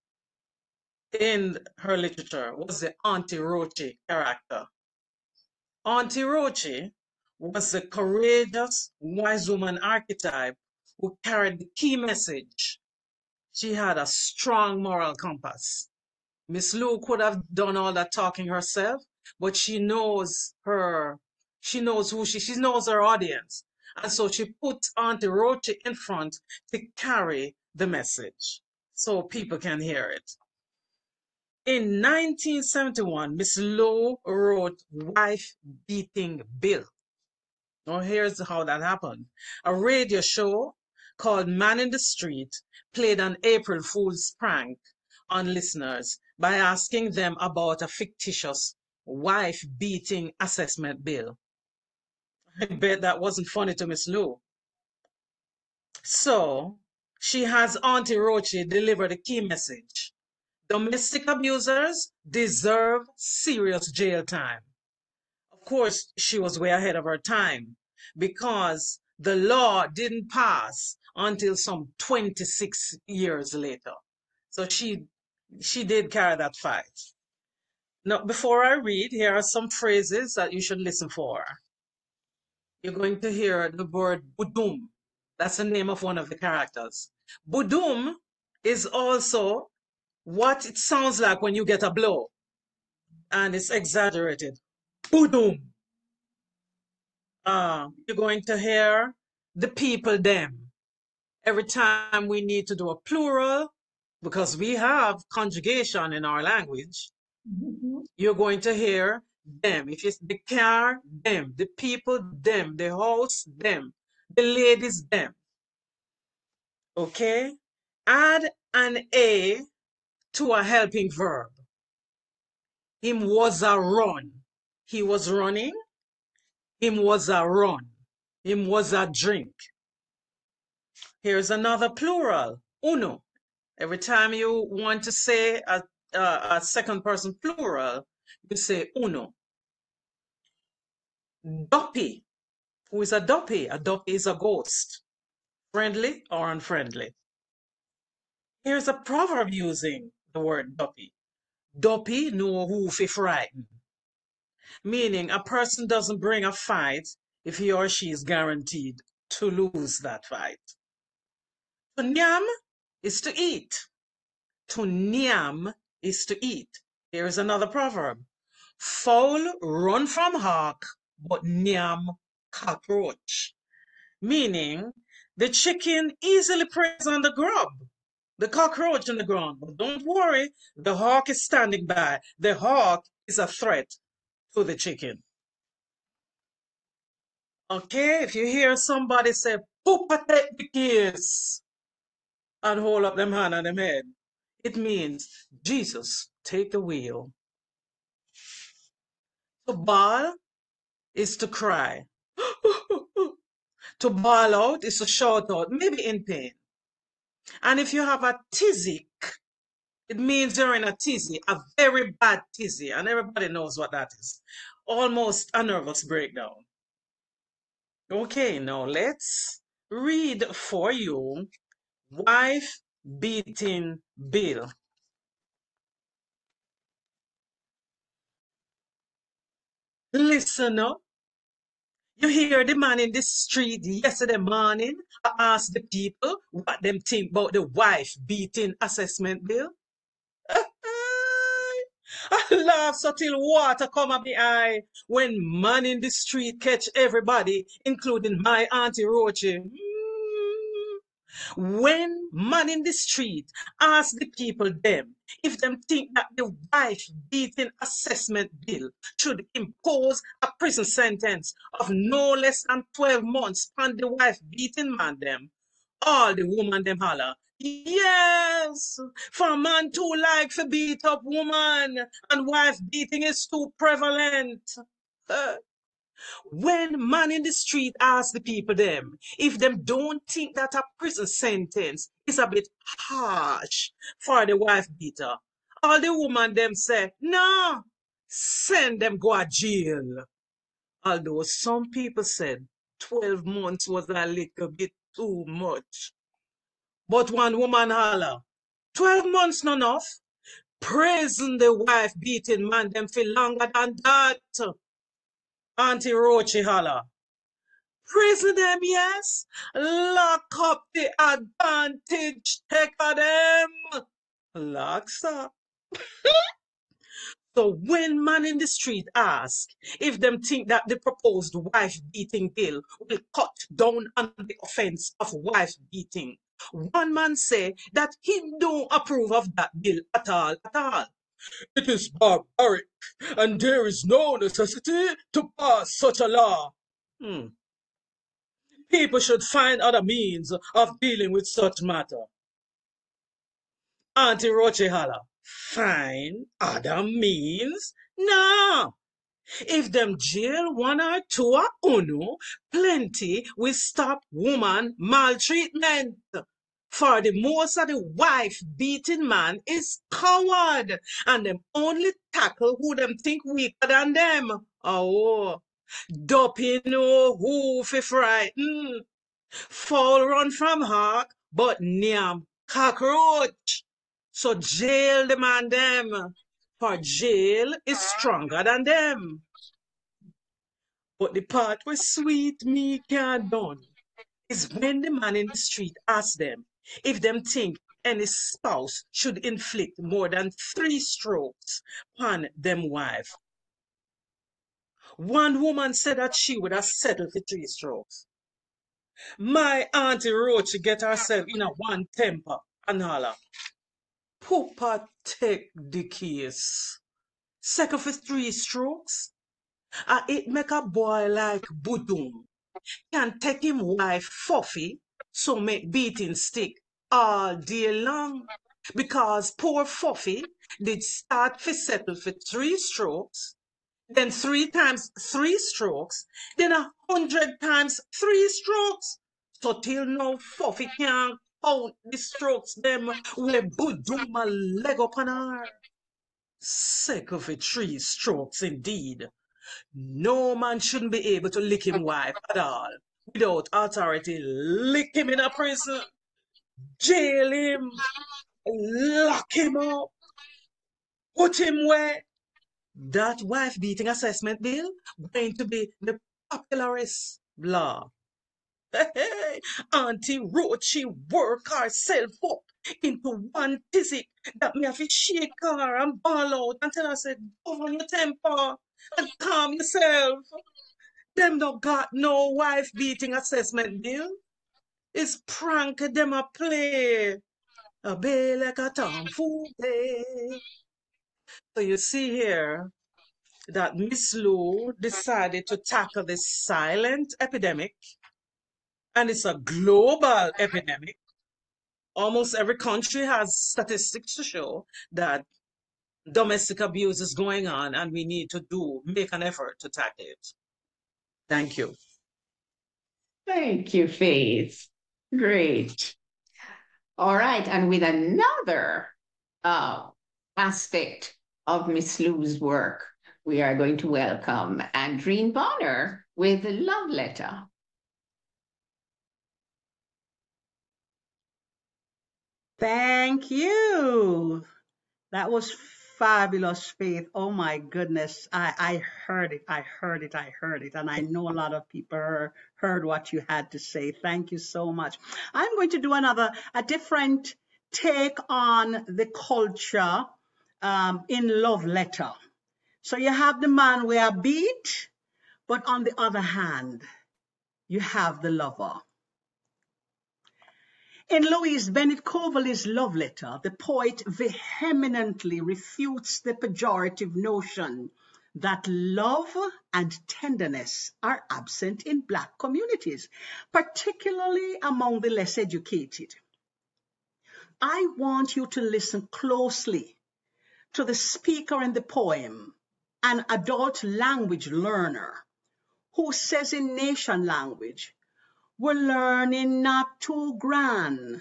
in her literature was the Auntie Roachy character. Auntie Roachy was the courageous, wise woman archetype who carried the key message. She had a strong moral compass. Miss Lou could have done all that talking herself, but she knows her, she knows who she, she knows her audience. And so she put Auntie Rochi in front to carry the message so people can hear it. In 1971, Miss Lou wrote Wife Beating Bill. Now here's how that happened. A radio show called Man in the Street played an April Fool's prank on listeners by asking them about a fictitious wife beating assessment bill. [LAUGHS] I bet that wasn't funny to Miss Lou. So she has Auntie Roche deliver the key message. Domestic abusers deserve serious jail time. Of course, she was way ahead of her time because the law didn't pass until some 26 years later. So she she did carry that fight. Now, before I read, here are some phrases that you should listen for. You're going to hear the word budum. That's the name of one of the characters. Budum is also what it sounds like when you get a blow. And it's exaggerated. Budum. Uh, you're going to hear the people them every time we need to do a plural, because we have conjugation in our language, mm-hmm. you're going to hear them. If it's the car, them. The people, them. The house, them. The ladies, them. Okay? Add an A to a helping verb. Him was a run. He was running. Him was a run. Him was a drink. Here's another plural, uno. Every time you want to say a, a, a second person plural, you say uno. Duppy. Who is a duppy? A duppy is a ghost. Friendly or unfriendly. Here's a proverb using the word duppy. Duppy no who fi frighten. Meaning a person doesn't bring a fight if he or she is guaranteed to lose that fight. To nyam is to eat. To nyam is to eat. Here is another proverb. Fowl run from hawk, but nyam cockroach. Meaning, the chicken easily preys on the grub, the cockroach on the ground. But don't worry, the hawk is standing by. The hawk is a threat to the chicken. Okay, if you hear somebody say, Poopa take the case, and hold up them hand and them head. It means, Jesus, take the wheel. To bawl is to cry. [LAUGHS] to bawl out is to shout out, maybe in pain. And if you have a tizzy, it means you're in a tizzy, a very bad tizzy, and everybody knows what that is. Almost a nervous breakdown. Okay, now let's read for you Wife Beating Bill. Listen up. You hear the man in the street yesterday morning ask the people what them think about the wife beating assessment bill? [LAUGHS] I laugh so till water come up the eye when man in the street catch everybody, including my auntie Roche. Hmm. When man in the street ask the people them if them think that the wife beating assessment bill should impose a prison sentence of no less than 12 months on the wife beating man them, all the woman them holler, Yes, for man too like to beat up woman and wife beating is too prevalent. Uh, when man in the street ask the people them if them don't think that a prison sentence is a bit harsh for the wife beater, all the woman them say, no, send them go to jail. Although some people said 12 months was a little bit too much. But one woman holler, 12 months not enough. Prison the wife beating man them feel longer than that. Auntie Roachy. Prison them, yes. Lock up the advantage. Take of them. Locks up. So when man in the street ask if them think that the proposed wife beating bill will cut down on the offense of wife beating, one man say that he don't approve of that bill at all, at all. It is barbaric, and there is no necessity to pass such a law. Hmm. People should find other means of dealing with such matter. Auntie Roche holla, find other means? No. If them jail one or two or uno, plenty will stop woman maltreatment. For the most of the wife beating man is coward, and them only tackle who them think weaker than them. Oh, dopey know oh, who fi frighten. Fall run from hawk, but nyam cockroach. So jail the man them, for jail is stronger than them. But the part where sweet me can't done is when the man in the street asks them if them think any spouse should inflict more than three strokes upon them wife. One woman said that she would have settled for three strokes. My auntie Roach get herself in a one temper and holler. Papa take the case. Second for three strokes. And it make a boy like Budum. Can take him wife Fuffy, so make beating stick all day long. Because poor Fuffy did start for settle for three strokes, then three times three strokes, then a hundred times three strokes. So till now Fuffy can't count the strokes them where Buduma leg up on her. Sick of it, three strokes indeed. No man shouldn't be able to lick him wife at all without authority. Lick him in a prison, jail him, lock him up, put him where. That wife beating assessment bill going to be the popularist law. Auntie Roach, she work herself up into one physic that me have to shake her and ball out and tell her, say, govern your temper and calm yourself. Them don't got no wife beating assessment bill. It's prank them a play. A bay like a tomfool day. So you see here that Miss Lou decided to tackle this silent epidemic, and it's a global epidemic. almost every country has statistics to show that domestic abuse is going on and we need to do make an effort to tackle it. Thank you. Thank you, Faith. Great. All right, and with another uh, aspect of Miss Lou's work, we are going to welcome Andrene Bonner with a love letter. Thank you. That was fabulous, Faith. Oh my goodness. I, I heard it. I heard it. I heard it. And I know a lot of people heard, heard what you had to say. Thank you so much. I'm going to do another, a different take on the culture um, in love letter. So you have the man we are beat, but on the other hand, you have the lover. In Louise Bennett Coverley's love letter, the poet vehemently refutes the pejorative notion that love and tenderness are absent in Black communities, particularly among the less educated. I want you to listen closely to the speaker in the poem, an adult language learner, who says in nation language, we're learning not to grand.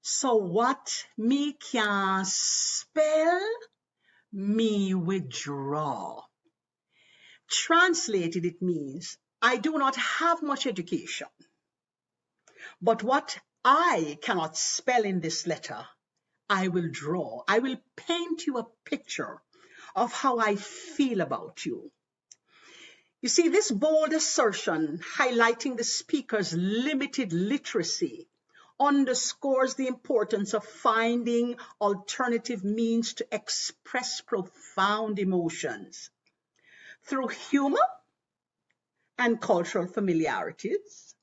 So what me can spell, me withdraw. Translated, it means I do not have much education. But what I cannot spell in this letter, I will draw. I will paint you a picture of how I feel about you. You see, this bold assertion highlighting the speaker's limited literacy underscores the importance of finding alternative means to express profound emotions through humor and cultural familiarities.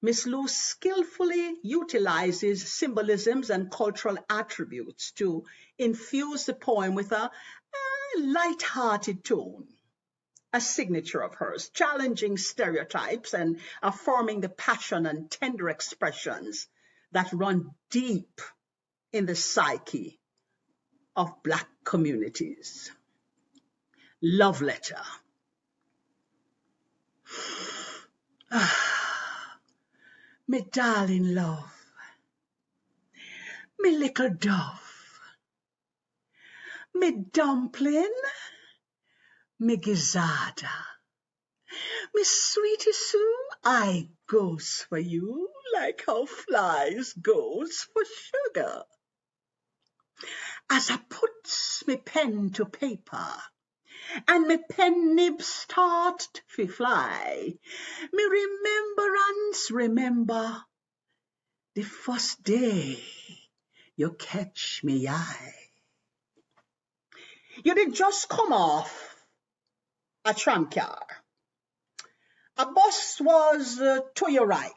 Miss Lou skillfully utilizes symbolisms and cultural attributes to infuse the poem with a, a light-hearted tone a signature of hers, challenging stereotypes and affirming the passion and tender expressions that run deep in the psyche of Black communities. Love letter. [SIGHS] me darling love, me little dove, me dumpling, me Gizzada. Me sweetie Sue, I goes for you like how flies goes for sugar. As I puts me pen to paper, and me pen nib start to fly, me remembrance remember the first day you catch me eye. You did just come off a tram car. A bus was uh, to your right.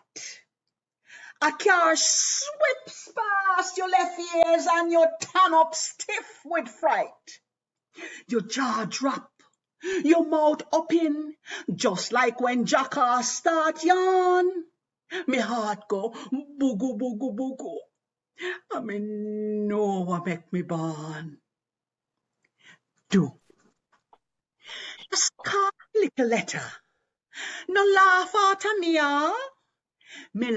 A car sweeps past your left ears and you turn up stiff with fright. Your jaw drop, your mouth open, just like when jackass start yawn. Me heart go boogo boogo boogo. I mean, know what make me born. Do Scar little letter. No laugh at me, ah. Me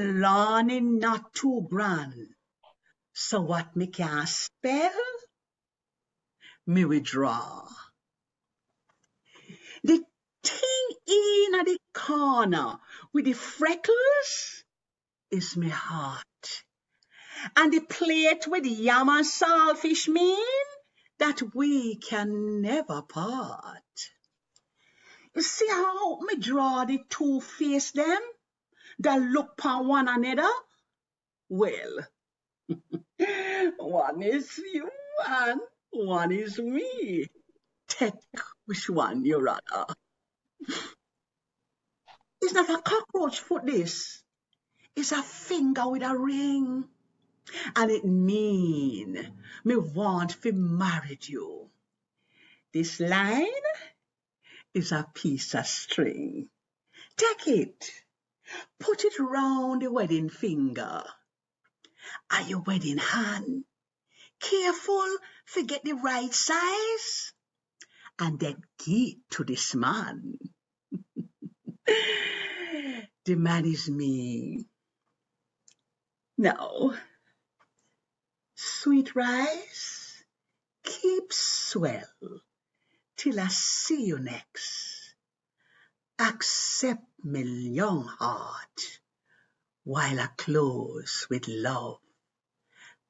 not too grand. So what me can spell? Me withdraw. The thing in at the corner with the freckles is me heart. And the plate with yam and saltfish mean that we can never part. See how me draw the two face them that look upon one another? Well, [LAUGHS] one is you and one is me. Take which one you rather. It's not a cockroach foot this. It's a finger with a ring. And it mean me want to marry you. This line is a piece of string. Take it, put it round the wedding finger. are your wedding hand. Careful, forget the right size. And then get to this man. [LAUGHS] the man is me. Now, sweet rice, keep swell till I see you next. Accept me young heart while I close with love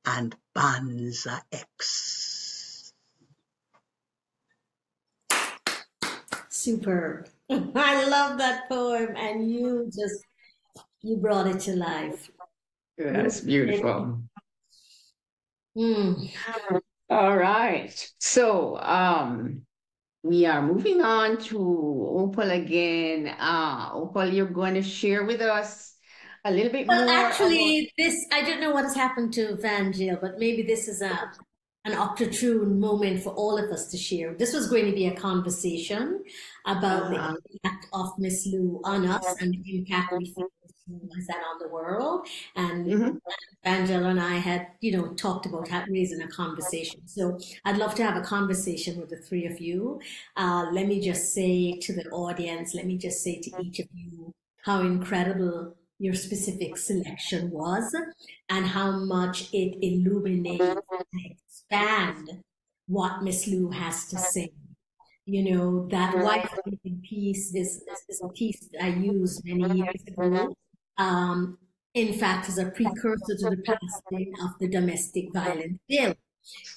and Banza X. Superb. [LAUGHS] I love that poem, and you just you brought it to life. That's beautiful. Mm. All right. So um we are moving on to Opal again. Uh Opal, you're going to share with us a little bit Well, more actually, this I don't know what's happened to Vangella, but maybe this is a an opportune moment for all of us to share. This was going to be a conversation about Uh-huh. the impact of Miss Lou on us and the impact we feel Miss Lou has had on the world. And Mhm. Angela and I had, you know, talked about raising a conversation. So I'd love to have a conversation with the three of you. Uh, let me just say to the audience, let me just say to each of you how incredible your specific selection was and how much it illuminates and expand what Miss Lou has to say. You know, that wife beating piece is, is a piece that I used many years ago. Um, in fact, as a precursor to the passing of the domestic violence bill,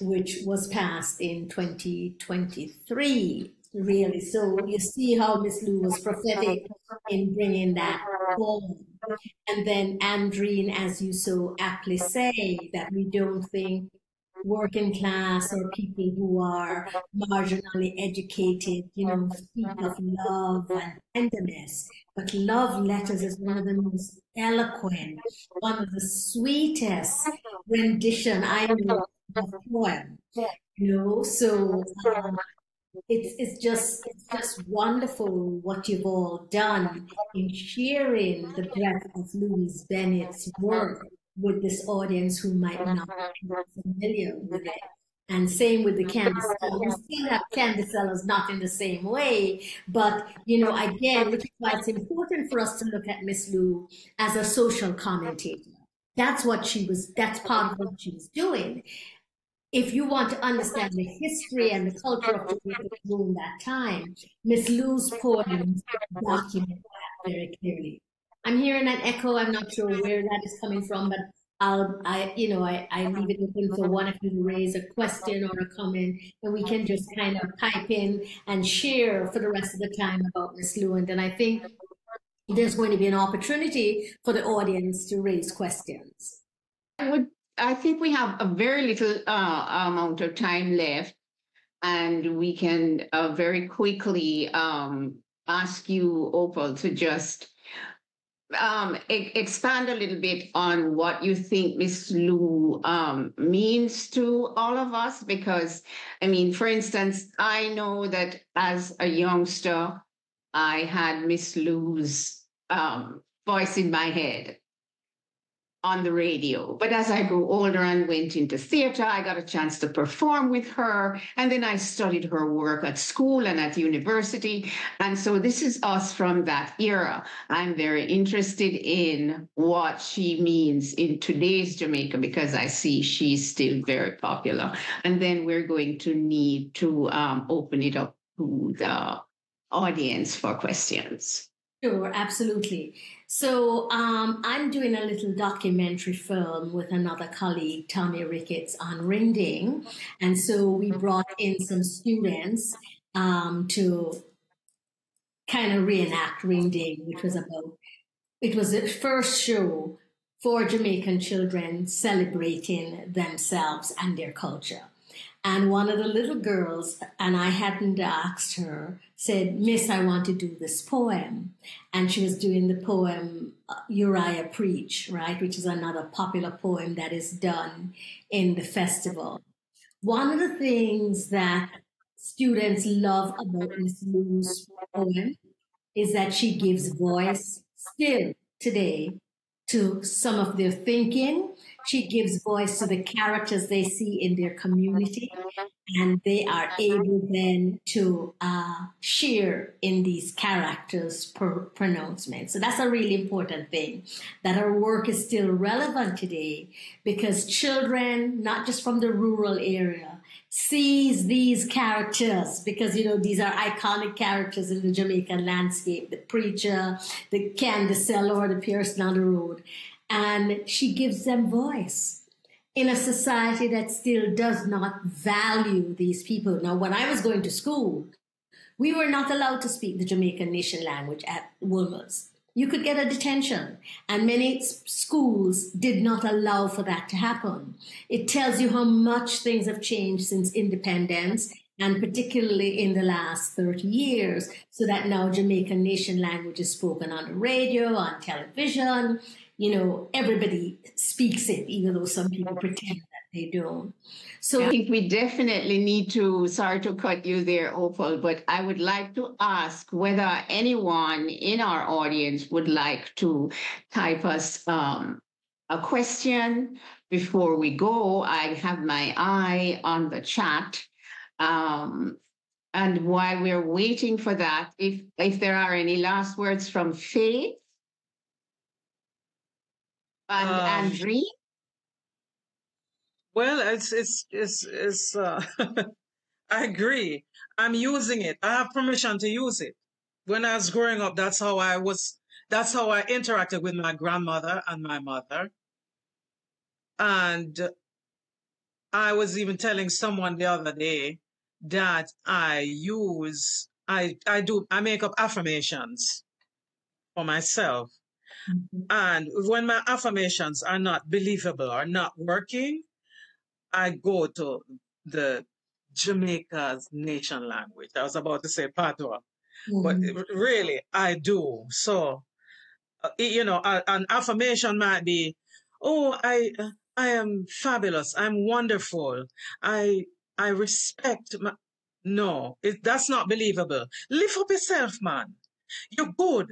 which was passed in 2023, really. So you see how Miss Lou was prophetic in bringing that forward. And then Andrene, as you so aptly say, that we don't think working class or people who are marginally educated, you know, speak of love and tenderness. But love letters is one of the most eloquent, one of the sweetest rendition I know of poem. You know, so um, it's it's just it's just wonderful what you've all done in sharing the breadth of Louise Bennett's work with this audience who might not be familiar with it. And same with the candy sellers. We still have candy sellers, not in the same way, but you know, again, which is why it's important for us to look at Miss Lou as a social commentator. That's what she was. That's part of what she was doing if you want to understand the history and the culture of Jamaica during that time, Miss Lou's poems document that very clearly. I'm hearing an echo. I'm not sure where that is coming from, but I'll, I, you know, I, I leave it open for one of you to raise a question or a comment, and we can just kind of pipe in and share for the rest of the time about Miss Lou. And then I think there's going to be an opportunity for the audience to raise questions. I would I think we have a very little uh, amount of time left, and we can uh, very quickly um, ask you, Opal, to just um, e- expand a little bit on what you think Miss Lou um, means to all of us. Because, I mean, for instance, I know that as a youngster, I had Miss Lou's um, voice in my head on the radio. But as I grew older and went into theater, I got a chance to perform with her. And then I studied her work at school and at university. And so this is us from that era. I'm very interested in what she means in today's Jamaica because I see she's still very popular. And then we're going to need to um, open it up to the audience for questions. Sure, absolutely. So um, I'm doing a little documentary film with another colleague, Tommy Ricketts, on Ring Ding, and so we brought in some students um, to kind of reenact Ring Ding, which was about. It was the first show for Jamaican children celebrating themselves and their culture. And one of the little girls, and I hadn't asked her, said, Miss, I want to do this poem. And she was doing the poem uh, Uriah Preach, right, which is another popular poem that is done in the festival. One of the things that students love about Miss Lou's poem is that she gives voice still today to some of their thinking. She gives voice to the characters they see in their community, and they are able then to uh, share in these characters' per- pronouncements. So that's a really important thing that our work is still relevant today because children, not just from the rural area, sees these characters because you know these are iconic characters in the Jamaican landscape the preacher the can the seller the person on the road. And she gives them voice in a society that still does not value these people. Now when I was going to school we were not allowed to speak the Jamaican nation language at Wolmer's you could get a detention. And many schools did not allow for that to happen. It tells you how much things have changed since independence and particularly in the last 30 years, so that now Jamaican nation language is spoken on the radio, on television. You know, everybody speaks it, even though some people pretend they don't. So I think we definitely need to, sorry to cut you there, Opal, but I would like to ask whether anyone in our audience would like to type us um, a question before we go. I have my eye on the chat. Um, and while we're waiting for that, if if there are any last words from Faith and um, Andre, well, it's it's it's it's. Uh, [LAUGHS] I agree. I'm using it. I have permission to use it. When I was growing up, that's how I was. That's how I interacted with my grandmother and my mother. And I was even telling someone the other day that I use, I, I do, I make up affirmations for myself. Mm-hmm. And when my affirmations are not believable or not working, I go to the Jamaica's nation language. I was about to say patois, but really I do. So, uh, you know, an affirmation might be, "Oh, I, I am fabulous. I'm wonderful. I, I respect my." No, it, that's not believable. Lift up yourself, man. You're good.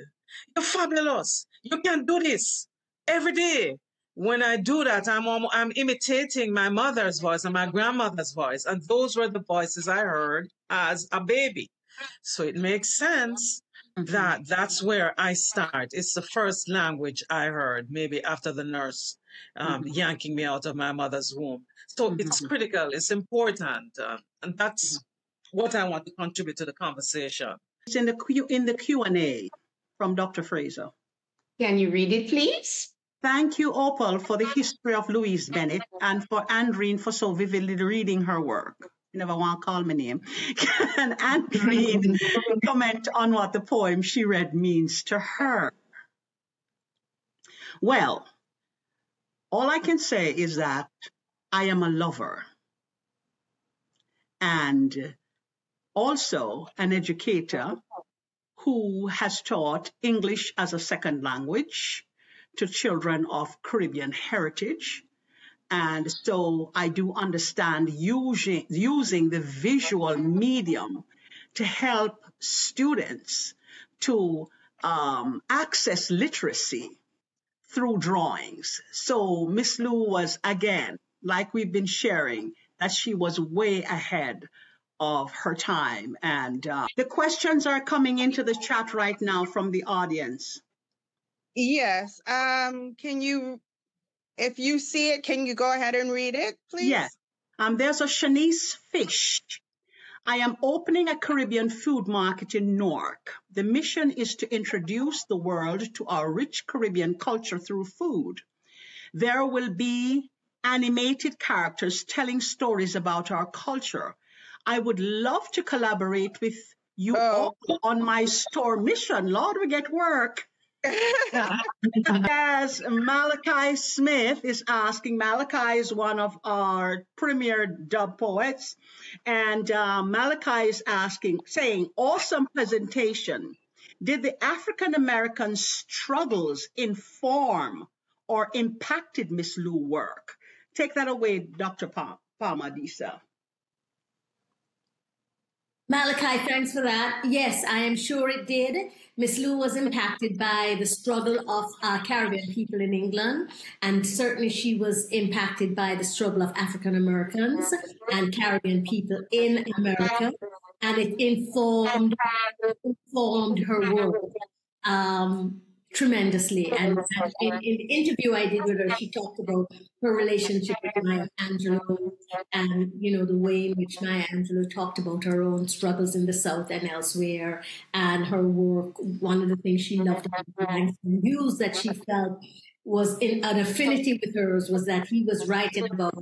You're fabulous. You can do this every day when I do that, I'm I'm imitating my mother's voice and my grandmother's voice, and those were the voices I heard as a baby. So it makes sense mm-hmm. that that's where I start. It's the first language I heard, maybe after the nurse um, mm-hmm. yanking me out of my mother's womb. So mm-hmm. it's critical. It's important, uh, and that's what I want to contribute to the conversation. It's in the Q in the Q and A from Dr. Fraser. Can you read it, please? Thank you, Opal, for the history of Louise Bennett and for Andrene for so vividly reading her work. You never want to call my name. [LAUGHS] Can Andrene comment on what the poem she read means to her? Well, all I can say is that I am a lover and also an educator who has taught English as a second language to children of Caribbean heritage. And so I do understand using, using the visual medium to help students to um, access literacy through drawings. So Miss Lou was again, like we've been sharing, that she was way ahead of her time. And uh, the questions are coming into the chat right now from the audience. Yes. Um, can you, if you see it, can you go ahead and read it, please? Yes. Um, there's a Shanice Fish. I am opening a Caribbean food market in Newark. The mission is to introduce the world to our rich Caribbean culture through food. There will be animated characters telling stories about our culture. I would love to collaborate with you oh. on my store mission. Lord, we get work. As Malachi Smith is asking, Malachi is one of our premier dub poets, and uh, Malachi is asking, saying, awesome presentation. Did the African American struggles inform or impacted Miss Lou work? Take that away, Dr. Palmer Adisa. Malachi, thanks for that. Yes, I am sure it did. Miss Lou was impacted by the struggle of uh, Caribbean people in England, and certainly she was impacted by the struggle of African Americans and Caribbean people in America, and it informed informed her work. Um, tremendously. And, and in, in, the interview I did with her, she talked about her relationship with Maya Angelou and, you know, the way in which Maya Angelou talked about her own struggles in the South and elsewhere and her work. One of the things she loved about Langston Hughes that she felt was in an affinity with hers was that he was writing about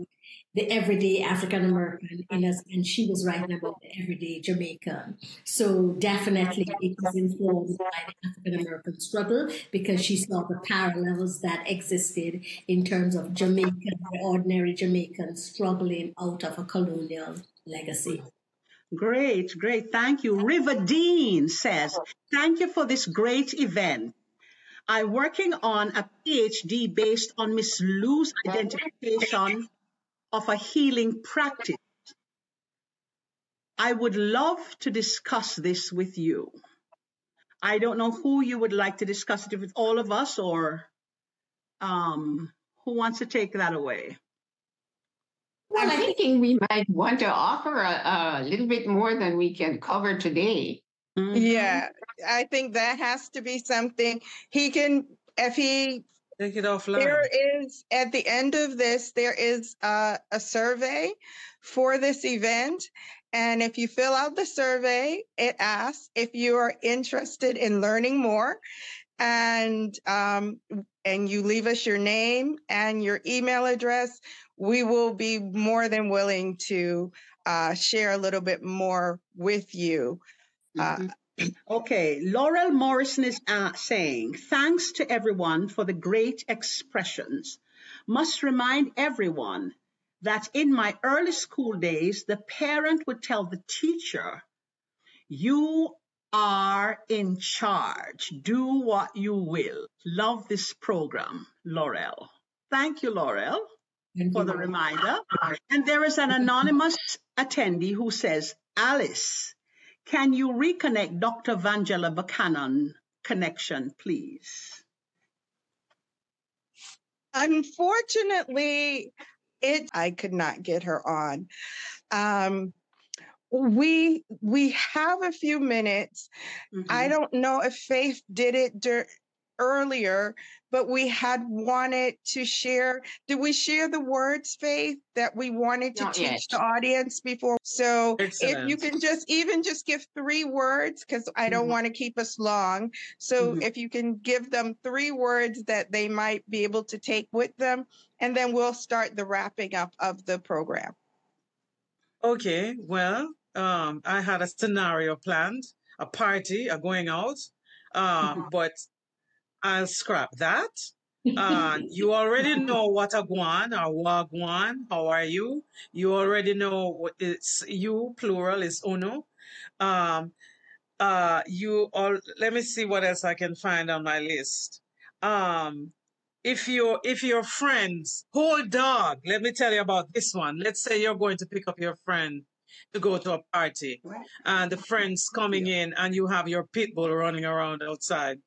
the everyday African American in us, and she was writing about the everyday Jamaican. So definitely it was informed by the African American struggle because she saw the parallels that existed in terms of Jamaican, ordinary Jamaican struggling out of a colonial legacy. Great, great. Thank you. River Dean says, thank you for this great event. I'm working on a PhD based on Miss Lou's identification of a healing practice. I would love to discuss this with you. I don't know who you would like to discuss it with all of us or um, who wants to take that away. Well, I'm thinking we might want to offer a, a little bit more than we can cover today. Mm-hmm. Yeah, I think that has to be something he can, if he Take it offline. There is, at the end of this, there is a, a survey for this event. And if you fill out the survey, it asks if you are interested in learning more and um, and you leave us your name and your email address, we will be more than willing to uh, share a little bit more with you. Uh, mm-hmm. Okay, Laurel Morrison is uh, saying, thanks to everyone for the great expressions. Must remind everyone that in my early school days, the parent would tell the teacher, you are in charge. Do what you will. Love this program, Laurel. Thank you, Laurel, Thank for you. the reminder. And there is an anonymous attendee who says, Alice, can you reconnect Dr. Vangella Buchanan connection, please? Unfortunately, it I could not get her on. Um, we we have a few minutes. Mm-hmm. I don't know if Faith did it dur- earlier, but we had wanted to share. Did we share the words, Faith, that we wanted to Not teach yet. the audience before? So Excellent. if you can just even just give three words, because I don't mm-hmm. want to keep us long. So mm-hmm. if you can give them three words that they might be able to take with them, and then we'll start the wrapping up of the program. Okay, well, um, I had a scenario planned, a party, a going out, uh, mm-hmm. but I'll scrap that. Uh, [LAUGHS] you already know what a guan or wagwan. How are you? You already know what it's you plural is uno. Um, uh, you all. Let me see what else I can find on my list. Um, if your if your friends hold dog. Let me tell you about this one. Let's say you're going to pick up your friend to go to a party, and the friend's coming in, and you have your pit bull running around outside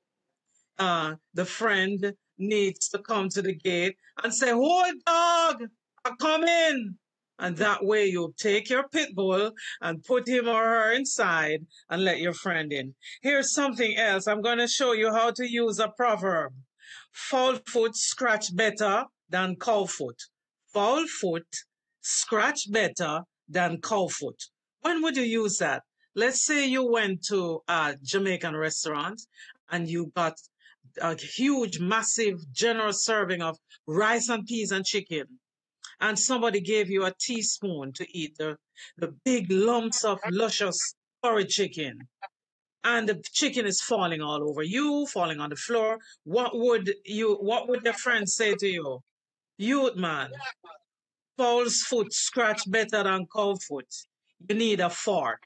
uh, the friend needs to come to the gate and say, Hold dog, I come in. And that way you'll take your pit bull and put him or her inside and let your friend in. Here's something else. I'm going to show you how to use a proverb. Fowl foot scratch better than cow foot. Fowl foot scratch better than cow foot. When would you use that? Let's say you went to a Jamaican restaurant and you got a huge, massive, generous serving of rice and peas and chicken, and somebody gave you a teaspoon to eat the, the big lumps of luscious curry chicken, and the chicken is falling all over you, falling on the floor, what would you, what would your friends say to you? Youth man, Paul's foot scratch better than cow foot. You need a fork.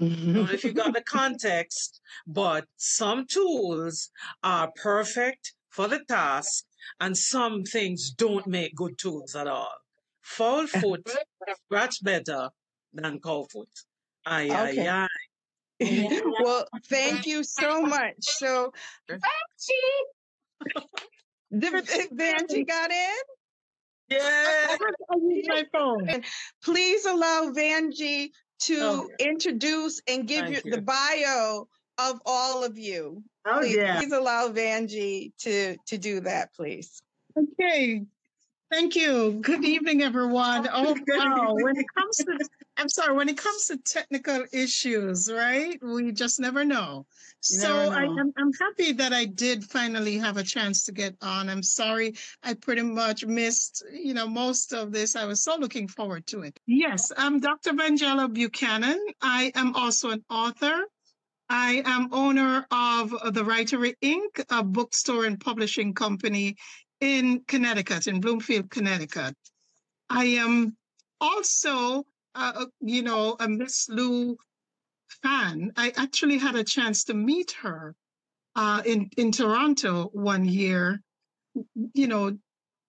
Don't know mm-hmm. if you got the context, but some tools are perfect for the task, and some things don't make good tools at all. Fowl uh-huh. foot scratch better than cow foot. Aye, aye, Okay. aye. Yeah. [LAUGHS] well, thank you so much. So, the [LAUGHS] eh, Vanjie got in. Yeah. [LAUGHS] I use my phone. Please allow Vanjie Oh, to Okay. introduce and give you, Thank the bio of all of you. Oh, please, yeah. please allow Vanjie to to do that, please. Okay. Thank you. Good evening, everyone. Oh, oh wow. When it comes to, I'm sorry, when it comes to technical issues, right? We just never know. So Never I'm, I'm happy that I did finally have a chance to get on. I'm sorry I pretty much missed, you know, most of this. I was so looking forward to it. Yes, I'm Dr. Vangella Buchanan. I am also an author. I am owner of the Writery Inc., a bookstore and publishing company in Connecticut, in Bloomfield, Connecticut. I am also, uh, you know, a Miss Lou fan. I actually had a chance to meet her uh, in in Toronto one year. You know,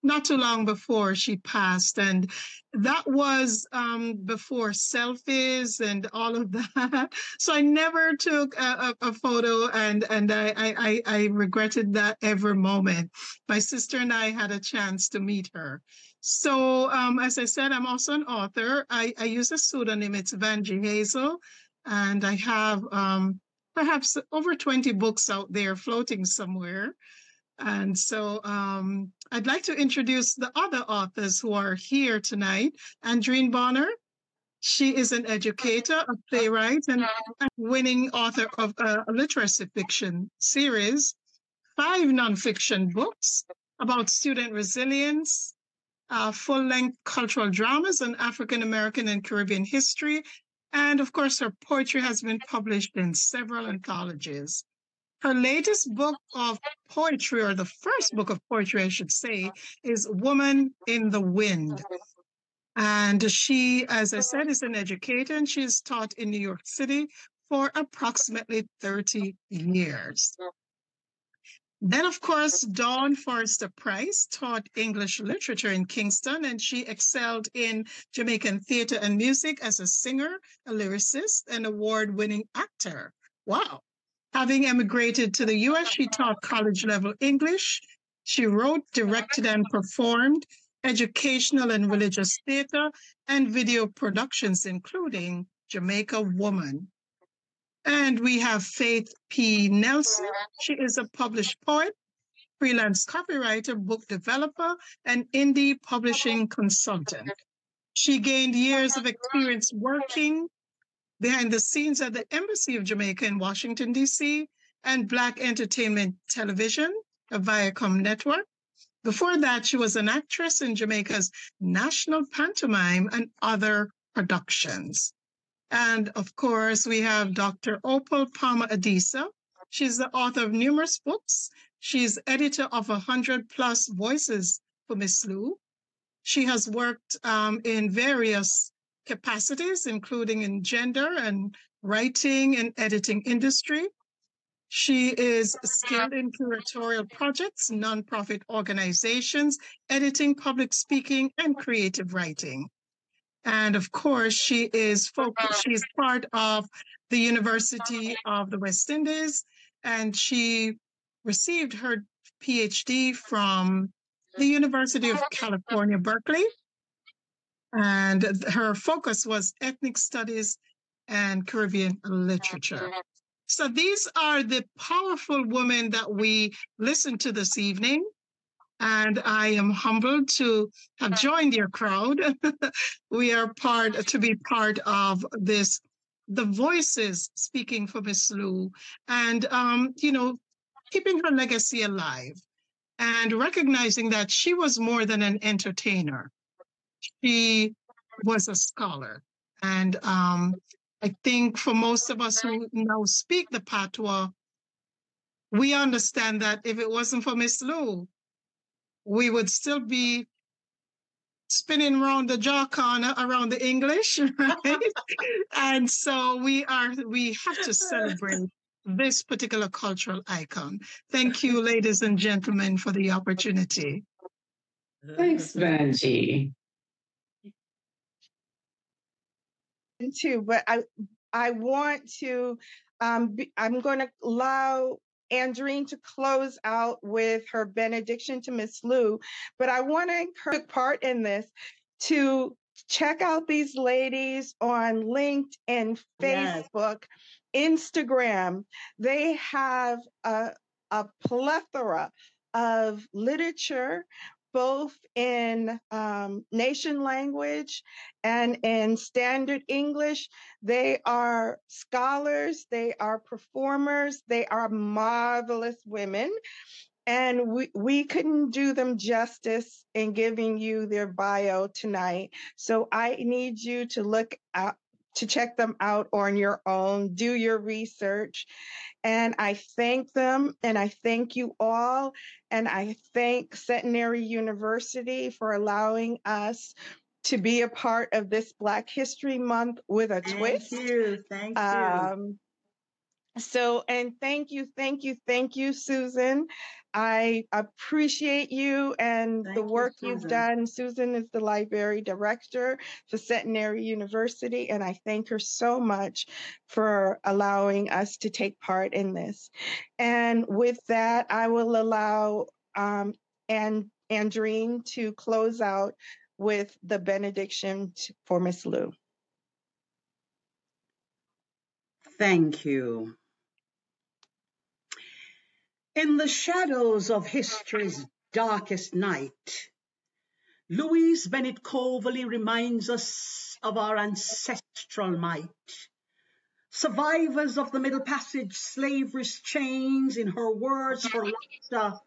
not too long before she passed, and that was um, before selfies and all of that. [LAUGHS] So I never took a, a, a photo, and and I, I I regretted that every moment. My sister and I had a chance to meet her. So um, as I said, I'm also an author. I, I use a pseudonym. It's Vanjie Hazel, and I have um, perhaps over 20 books out there floating somewhere. And so um, I'd like to introduce the other authors who are here tonight. Andrene Bonner. She is an educator, a playwright, and a winning author of a literacy fiction series, five nonfiction books about student resilience, uh, full length cultural dramas on African American and Caribbean history. And of course, her poetry has been published in several anthologies. Her latest book of poetry, or the first book of poetry, I should say, is Woman in the Wind. And she, as I said, is an educator and she's taught in New York City for approximately 30 years. Then, of course, Dawn Forrester Price taught English literature in Kingston, and she excelled in Jamaican theater and music as a singer, a lyricist, and award winning actor. Wow. Having emigrated to the US, she taught college level English. She wrote, directed, and performed educational and religious theater and video productions, including Jamaica Woman. And we have Faith P. Nelson. She is a published poet, freelance copywriter, book developer, and indie publishing consultant. She gained years of experience working behind the scenes at the Embassy of Jamaica in Washington, D.C., and Black Entertainment Television, a Viacom network. Before that, she was an actress in Jamaica's national pantomime and other productions. And of course, we have Dr. Opal Palmer Adisa. She's the author of numerous books. She's editor of 100 plus voices for Miss Lou. She has worked um, in various capacities, including in gender and writing and editing industry. She is skilled in curatorial projects, nonprofit organizations, editing, public speaking, and creative writing. And of course, she is focused, uh-huh. she's part of the University of the West Indies, and she received her PhD from the University of uh-huh. California, Berkeley. And her focus was ethnic studies and Caribbean literature. Uh-huh. So these are the powerful women that we listen to this evening. And I am humbled to have joined your crowd. [LAUGHS] we are part to be part of this, the voices speaking for Miss Lou, and um, you know, keeping her legacy alive and recognizing that she was more than an entertainer. She was a scholar. And um, I think for most of us who now speak the patois, we understand that if it wasn't for Miss Lou, we would still be spinning around the jaw corner around the English, [LAUGHS] right? and so we are we have to celebrate this particular cultural icon. Thank you, ladies and gentlemen, for the opportunity. Thanks, Vanjie. too, but I I want to, um, be, I'm going to allow Andrene to close out with her benediction to Miss Lou, but I want to encourage part in this to check out these ladies on LinkedIn, Yes. Facebook, Instagram. They have a, a plethora of literature, both in um, nation language and in standard English. They are scholars, they are performers, they are marvelous women. And we, we couldn't do them justice in giving you their bio tonight. So I need you to look to check them out on your own, do your research. And I thank them and I thank you all. And I thank Centenary University for allowing us to be a part of this Black History Month with a Thank twist. you. Thank you. Um, so, and thank you, thank you, thank you, Susan. I appreciate you and Thank the work you've done. Susan is the library director for Centenary University, and I thank her so much for allowing us to take part in this. And with that, I will allow um, and Andrene to close out with the benediction for Miss Lou. Thank you. In the shadows of history's darkest night, Louise Bennett Coverley reminds us of our ancestral might. Survivors of the Middle Passage, slavery's chains, in her words for laughter,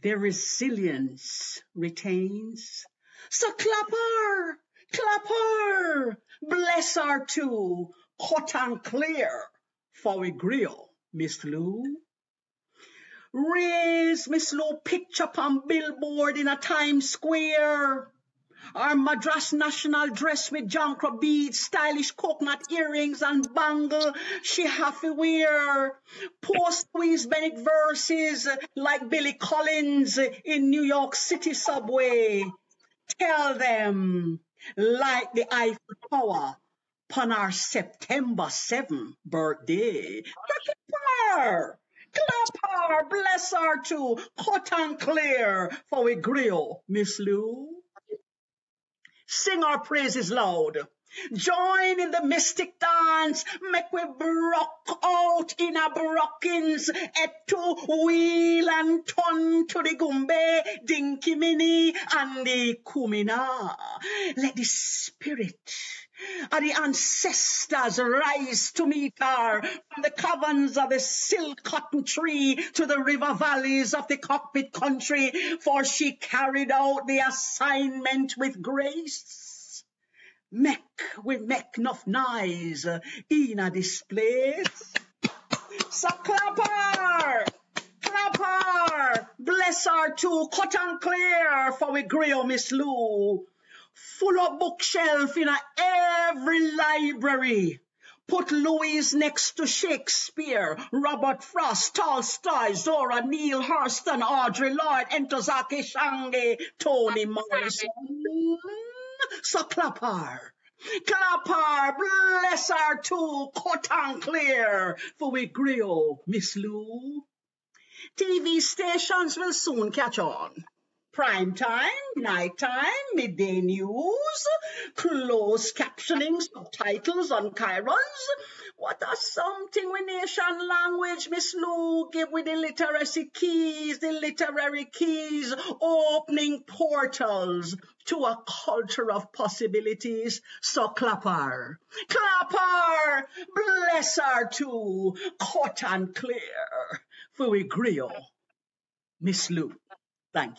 their resilience retains. So clap her, clap her, bless her too, cut and clear, for we grill Miss Lou. Raise Miss Lou picture upon billboard in a Times Square. Our Madras national dress with Jankra beads, stylish coconut earrings and bangle she to wear. Post Louise Bennett verses like Billy Collins in New York City subway. Tell them like the Eiffel Tower upon our September 7th birthday. Clap her, clap her, bless her too, cut and clear for we grill Miss Lou. Sing our praises loud. Join in the mystic dance, make we brock out in a brockins, et to wheel and turn to the gumbe, dinky mini and the kumina. Let the spirit of the ancestors rise to meet her from the caverns of the silk cotton tree to the river valleys of the cockpit country, for she carried out the assignment with grace. Make we make enough noise in a display. So clap her, clap her, bless her too, cut and clear for we grill Miss Lou. Full of bookshelf in a every library. Put Louise next to Shakespeare, Robert Frost, Tolstoy, Zora Neale Hurston, Audre Lorde, Ntozake Shange, Toni Morrison. So clap her. Clap her, bless her too, cut and clear, for we grill Miss Lou. TV stations will soon catch on. Prime time, night time, midday news, closed captioning, subtitles on Chyrons. What a something with nation language, Miss Lou, give with the literacy keys, the literary keys, opening portals to a culture of possibilities. So clap her, clap her, bless her too, cut and clear, for we grill Miss Lou. Thank you.